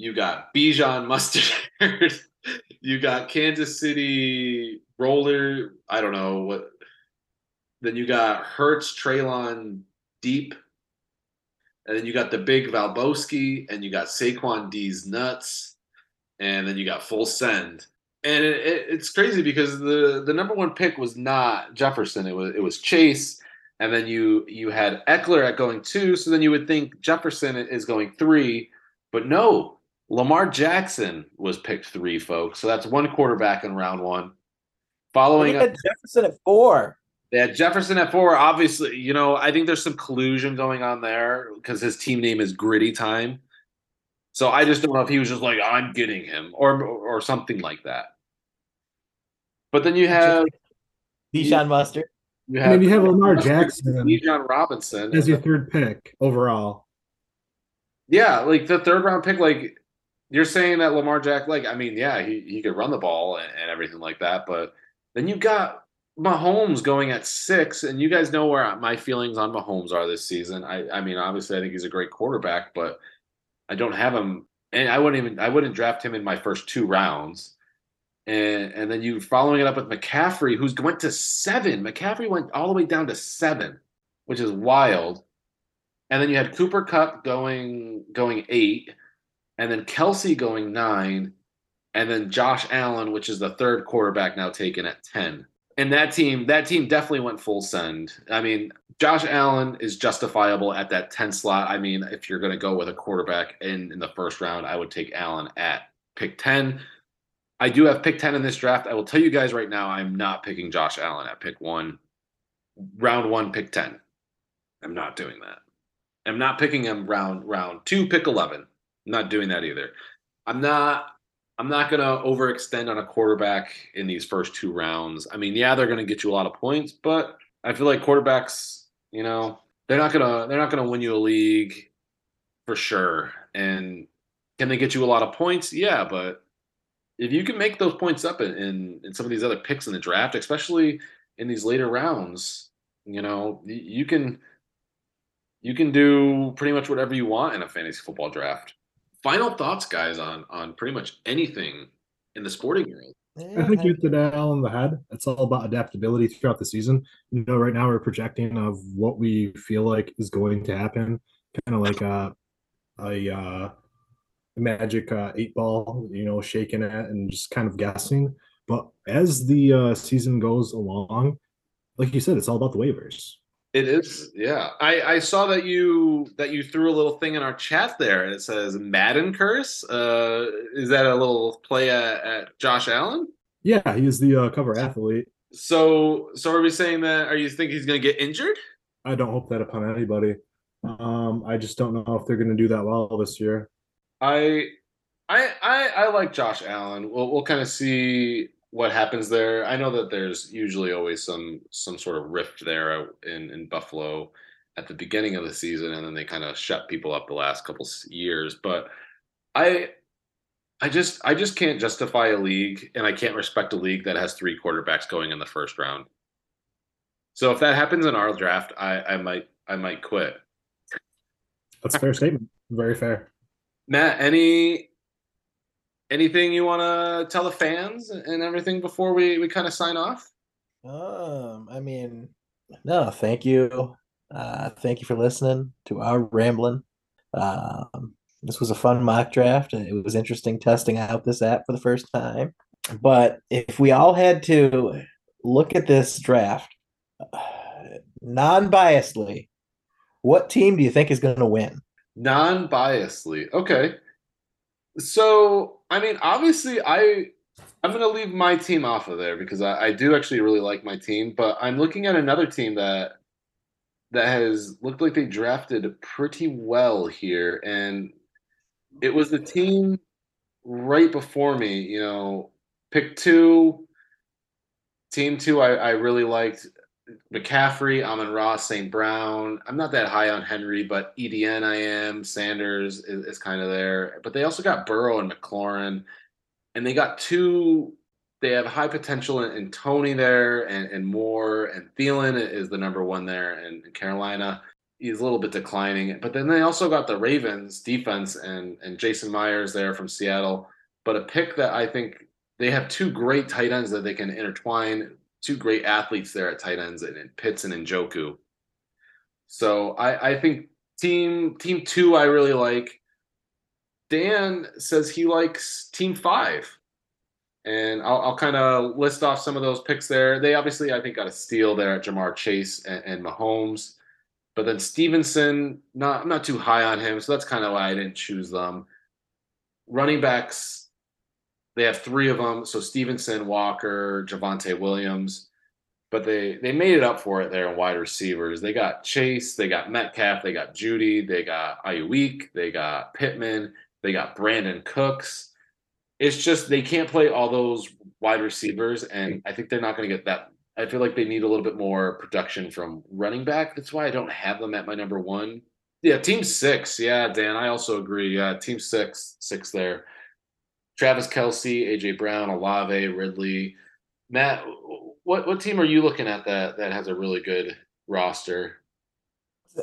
you got Bijan Mustard, *laughs* you got Kansas City Roller. I don't know what. Then you got Hertz Traylon Deep, and then you got the big Valboski, and you got Saquon D's Nuts, and then you got Full Send and it, it, it's crazy because the the number one pick was not Jefferson. It was it was Chase, and then you you had Ekeler at going two. So then you would think Jefferson is going three, but no, Lamar Jackson was picked three, folks. So that's one quarterback in round one. Following up, Jefferson at four. They had Jefferson at four. Obviously, you know I think there's some collusion going on there because his team name is Gritty Time. So I just don't know if he was just like I'm getting him or or something like that. But then you have Bijan Mustard. You have, I mean, you have Lamar Jackson, Bijan Robinson as your third pick overall. Yeah, like the third round pick, like you're saying that Lamar Jack, like I mean, yeah, he he could run the ball and, and everything like that, but then you got Mahomes going at six, and you guys know where my feelings on Mahomes are this season. I I mean, obviously, I think he's a great quarterback, but I don't have him, and I wouldn't even I wouldn't draft him in my first two rounds. And, and then you following it up with McCaffrey, who's went to seven. McCaffrey went all the way down to seven, which is wild. And then you had Cooper Kupp going going eight, and then Kelce going nine, and then Josh Allen, which is the third quarterback now taken at ten. And that team, that team definitely went full send. I mean, Josh Allen is justifiable at that 10 slot. I mean, if you're going to go with a quarterback in, in the first round, I would take Allen at pick 10. I do have pick 10 in this draft. I will tell you guys right now, I'm not picking Josh Allen at pick one, round one, pick 10. I'm not doing that. I'm not picking him round round two, pick 11. I'm not doing that either. I'm not I'm not going to overextend on a quarterback in these first two rounds. I mean, yeah, they're going to get you a lot of points, but I feel like quarterbacks, you know, they're not to they're not to win you a league for sure. And can they get you a lot of points? Yeah, but if you can make those points up in, in, in some of these other picks in the draft, especially in these later rounds, you know, you can you can do pretty much whatever you want in a fantasy football draft final thoughts, guys, on on pretty much anything in the sporting world. I think you hit the nail on the head. It's all about adaptability throughout the season. You know, right now we're projecting of what we feel like is going to happen, kind of like a a, uh, magic uh, eight ball, you know, shaking it and just kind of guessing. But as the uh, season goes along, like you said, it's all about the waivers. It is, yeah. I, I saw that you that you threw a little thing in our chat there, and it says Madden curse. Uh, is that a little play at, at Josh Allen? Yeah, he's the uh, cover athlete. So, so are we saying that? Are you think he's going to get injured? I don't hope that upon anybody. Um, I just don't know if they're going to do that well this year. I, I, I, I like Josh Allen. We'll we'll kind of see what happens there. I know that there's usually always some some sort of rift there in in Buffalo at the beginning of the season, and then they kind of shut people up the last couple years. But I I just I just can't justify a league, and I can't respect a league that has three quarterbacks going in the first round. So if that happens in our draft, I I might I might quit. That's a fair statement. Very fair. Matt, any anything you want to tell the fans and everything before we we kind of sign off? Um, I mean, no, thank you. Uh, thank you for listening to our rambling. Um, this was a fun mock draft. It was interesting testing out this app for the first time. But if we all had to look at this draft non-biasedly, what team do you think is going to win? Non-biasedly, okay. So I mean, obviously, I I'm going to leave my team off of there because I, I do actually really like my team. But I'm looking at another team that that has looked like they drafted pretty well here, and it was the team right before me. You know, pick two, team two. I, I really liked McCaffrey, Amon Ross, St. Brown. I'm not that high on Henry, but ETN I am. Sanders is, is kind of there. But they also got Burrow and McLaurin. And they got two they have high potential in, in Toney there and, and Moore and Thielen is the number one there in, in Carolina. He's a little bit declining, but then they also got the Ravens defense and and Jason Myers there from Seattle. But a pick that I think they have two great tight ends that they can intertwine, two great athletes there at tight ends and, and Pitts and Njoku. So I, I think team team two I really like. Dan says he likes team five. And I'll, I'll kind of list off some of those picks there. They obviously, I think, got a steal there at Ja'Marr Chase and, and Mahomes. But then Stevenson, not I'm not too high on him, so that's kind of why I didn't choose them. Running backs, they have three of them. So Stevenson, Walker, Javonte Williams. But they they made it up for it there in wide receivers. They got Chase, they got Metcalf, they got Jeudy, they got Aiyuk, they got Pittman, they got Brandin Cooks. It's just they can't play all those wide receivers, and I think they're not going to get that. I feel like they need a little bit more production from running back. That's why I don't have them at my number one. Yeah, team six. Yeah, Dan, I also agree. Yeah, team six, six there. Travis Kelce, AJ Brown, Olave, Ridley. Matt, what what team are you looking at that that has a really good roster?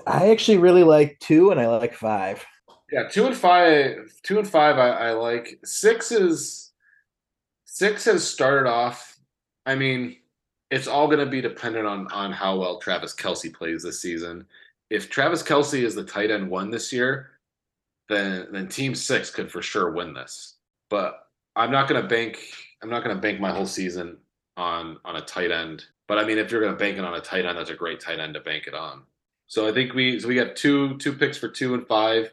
I actually really like two, and I like five. Yeah, two and five, two and five. I, I like six is six has started off. I mean, it's all going to be dependent on on how well Travis Kelce plays this season. If Travis Kelce is the tight end one this year, then then Team Six could for sure win this. But I'm not going to bank. I'm not going to bank my whole season on on a tight end. But I mean, if you're going to bank it on a tight end, that's a great tight end to bank it on. So I think we so we got two two picks for two and five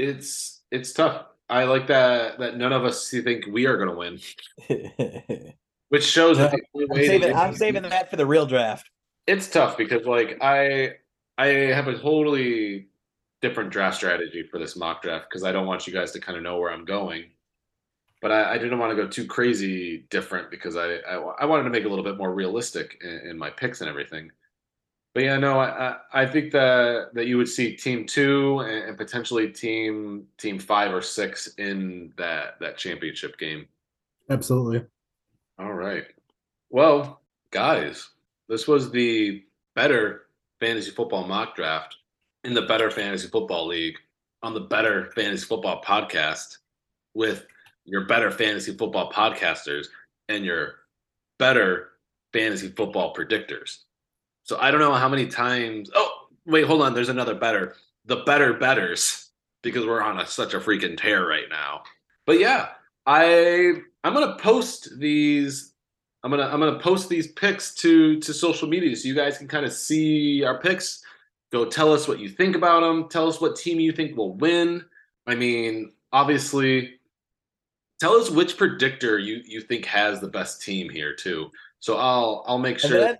it's it's tough. I like that that none of us think we are going to win, *laughs* which shows that I'm saving, I'm saving that for the real draft. It's tough because like I I have a totally different draft strategy for this mock draft because I don't want you guys to kind of know where I'm going. But I, I didn't want to go too crazy different because I, I, I wanted to make it a little bit more realistic in, in my picks and everything. But yeah, no, I I think that that you would see team two and, and potentially team team five or six in that that championship game. Absolutely. All right. Well, guys, this was the better fantasy football mock draft in the Better Fantasy Football League on the Better Fantasy Football Podcast with your better fantasy football podcasters and your better fantasy football predictors. So I don't know how many times. Oh, wait, hold on. There's another better. The better betters because we're on a, such a freaking tear right now. But yeah, I I'm gonna post these. I'm gonna I'm gonna post these picks to to social media so you guys can kind of see our picks. Go tell us what you think about them. Tell us what team you think will win. I mean, obviously, tell us which predictor you you think has the best team here too. So I'll I'll make sure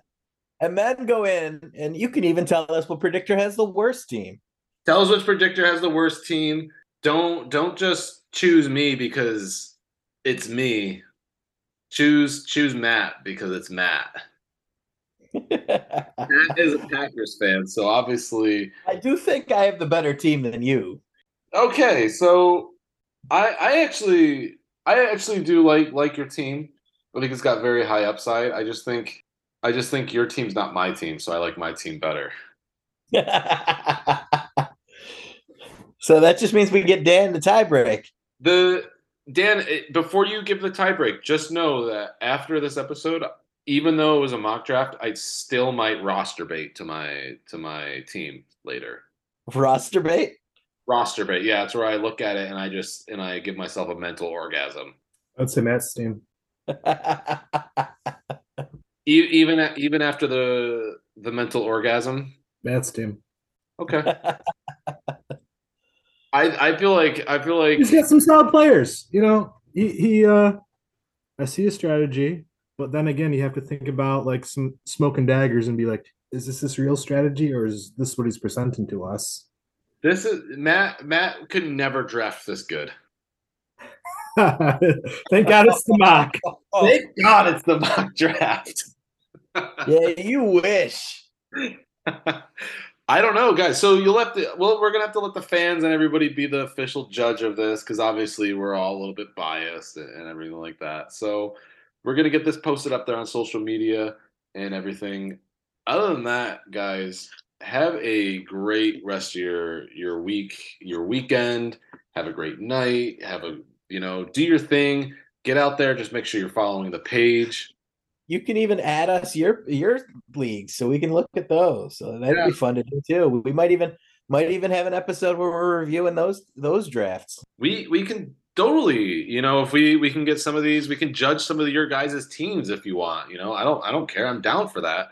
and then go in and you can even tell us what predictor has the worst team. Tell us which predictor has the worst team. Don't don't just choose me because it's me. Choose choose Matt because it's Matt. *laughs* Matt is a Packers fan, so obviously I do think I have the better team than you. Okay, so I I actually I actually do like like your team. I think it's got very high upside. I just think I just think your team's not my team, so I like my team better. *laughs* so that just means we get Dan the tiebreak. The Dan, eh, before you give the tiebreak, just know that after this episode, even though it was a mock draft, I still might roster bait to my to my team later. Roster bait? Roster bait, yeah, that's where I look at it and I just and I give myself a mental orgasm. That's a say Matt's team. even even after the the mental orgasm. Matt's team. Okay. I I feel like I feel like he's got some solid players. You know, he he. uh I see a strategy, but then again, you have to think about like some smoke and daggers and be like, is this his real strategy or is this what he's presenting to us? This is Matt. Matt could never draft this good. *laughs* Thank God it's the mock. *laughs* Thank God it's the mock draft. *laughs* yeah, you wish. I don't know, guys. So you'll have to. Well, we're gonna have to let the fans and everybody be the official judge of this because obviously we're all a little bit biased and everything like that. So we're gonna get this posted up there on social media and everything. Other than that, guys, have a great rest of your your week, your weekend. Have a great night. Have a you know, do your thing. Get out there. Just make sure you're following the page. You can even add us your your leagues so we can look at those. So that'd Yeah. be fun to do too. We might even might even have an episode where we're reviewing those those drafts. We we can totally, you know, if we we can get some of these, we can judge some of your guys' teams if you want. You know, I don't I don't care. I'm down for that.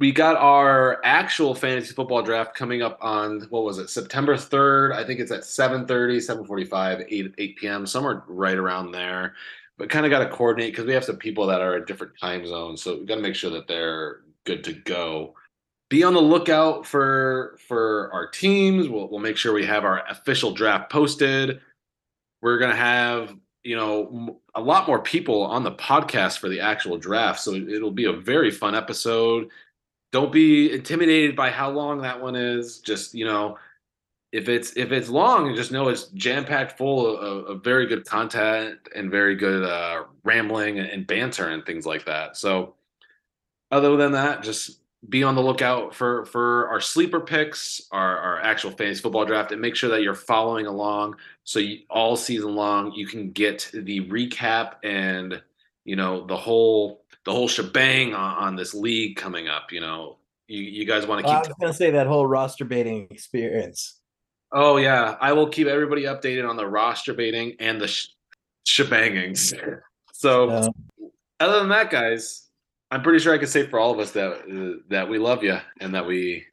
We got our actual fantasy football draft coming up on what was it, September 3rd. I think it's at 7:30, 7:45, 8 8 p.m. somewhere right around there. But kind of got to coordinate because we have some people that are at different time zones, so we got to make sure that they're good to go. Be on the lookout for for our teams. We'll we'll make sure we have our official draft posted we're going to have you know a lot more people on the podcast for the actual draft so it'll be a very fun episode don't be intimidated by how long that one is. Just you know if it's if it's long just know it's jam packed full of, of very good content and very good uh rambling and, banter and things like that. So other than that just be on the lookout for for our sleeper picks our, our actual fantasy football draft and make sure that you're following along so you, all season long you can get the recap and you know the whole the whole shebang on, on this league coming up you know? You, you guys want to Well, I keep was gonna say that whole roster baiting experience. oh yeah. I will keep everybody updated on the roster baiting and the sh- shebangings. *laughs* So other than that guys i'm pretty sure i can say for all of us that uh, that we love you and that we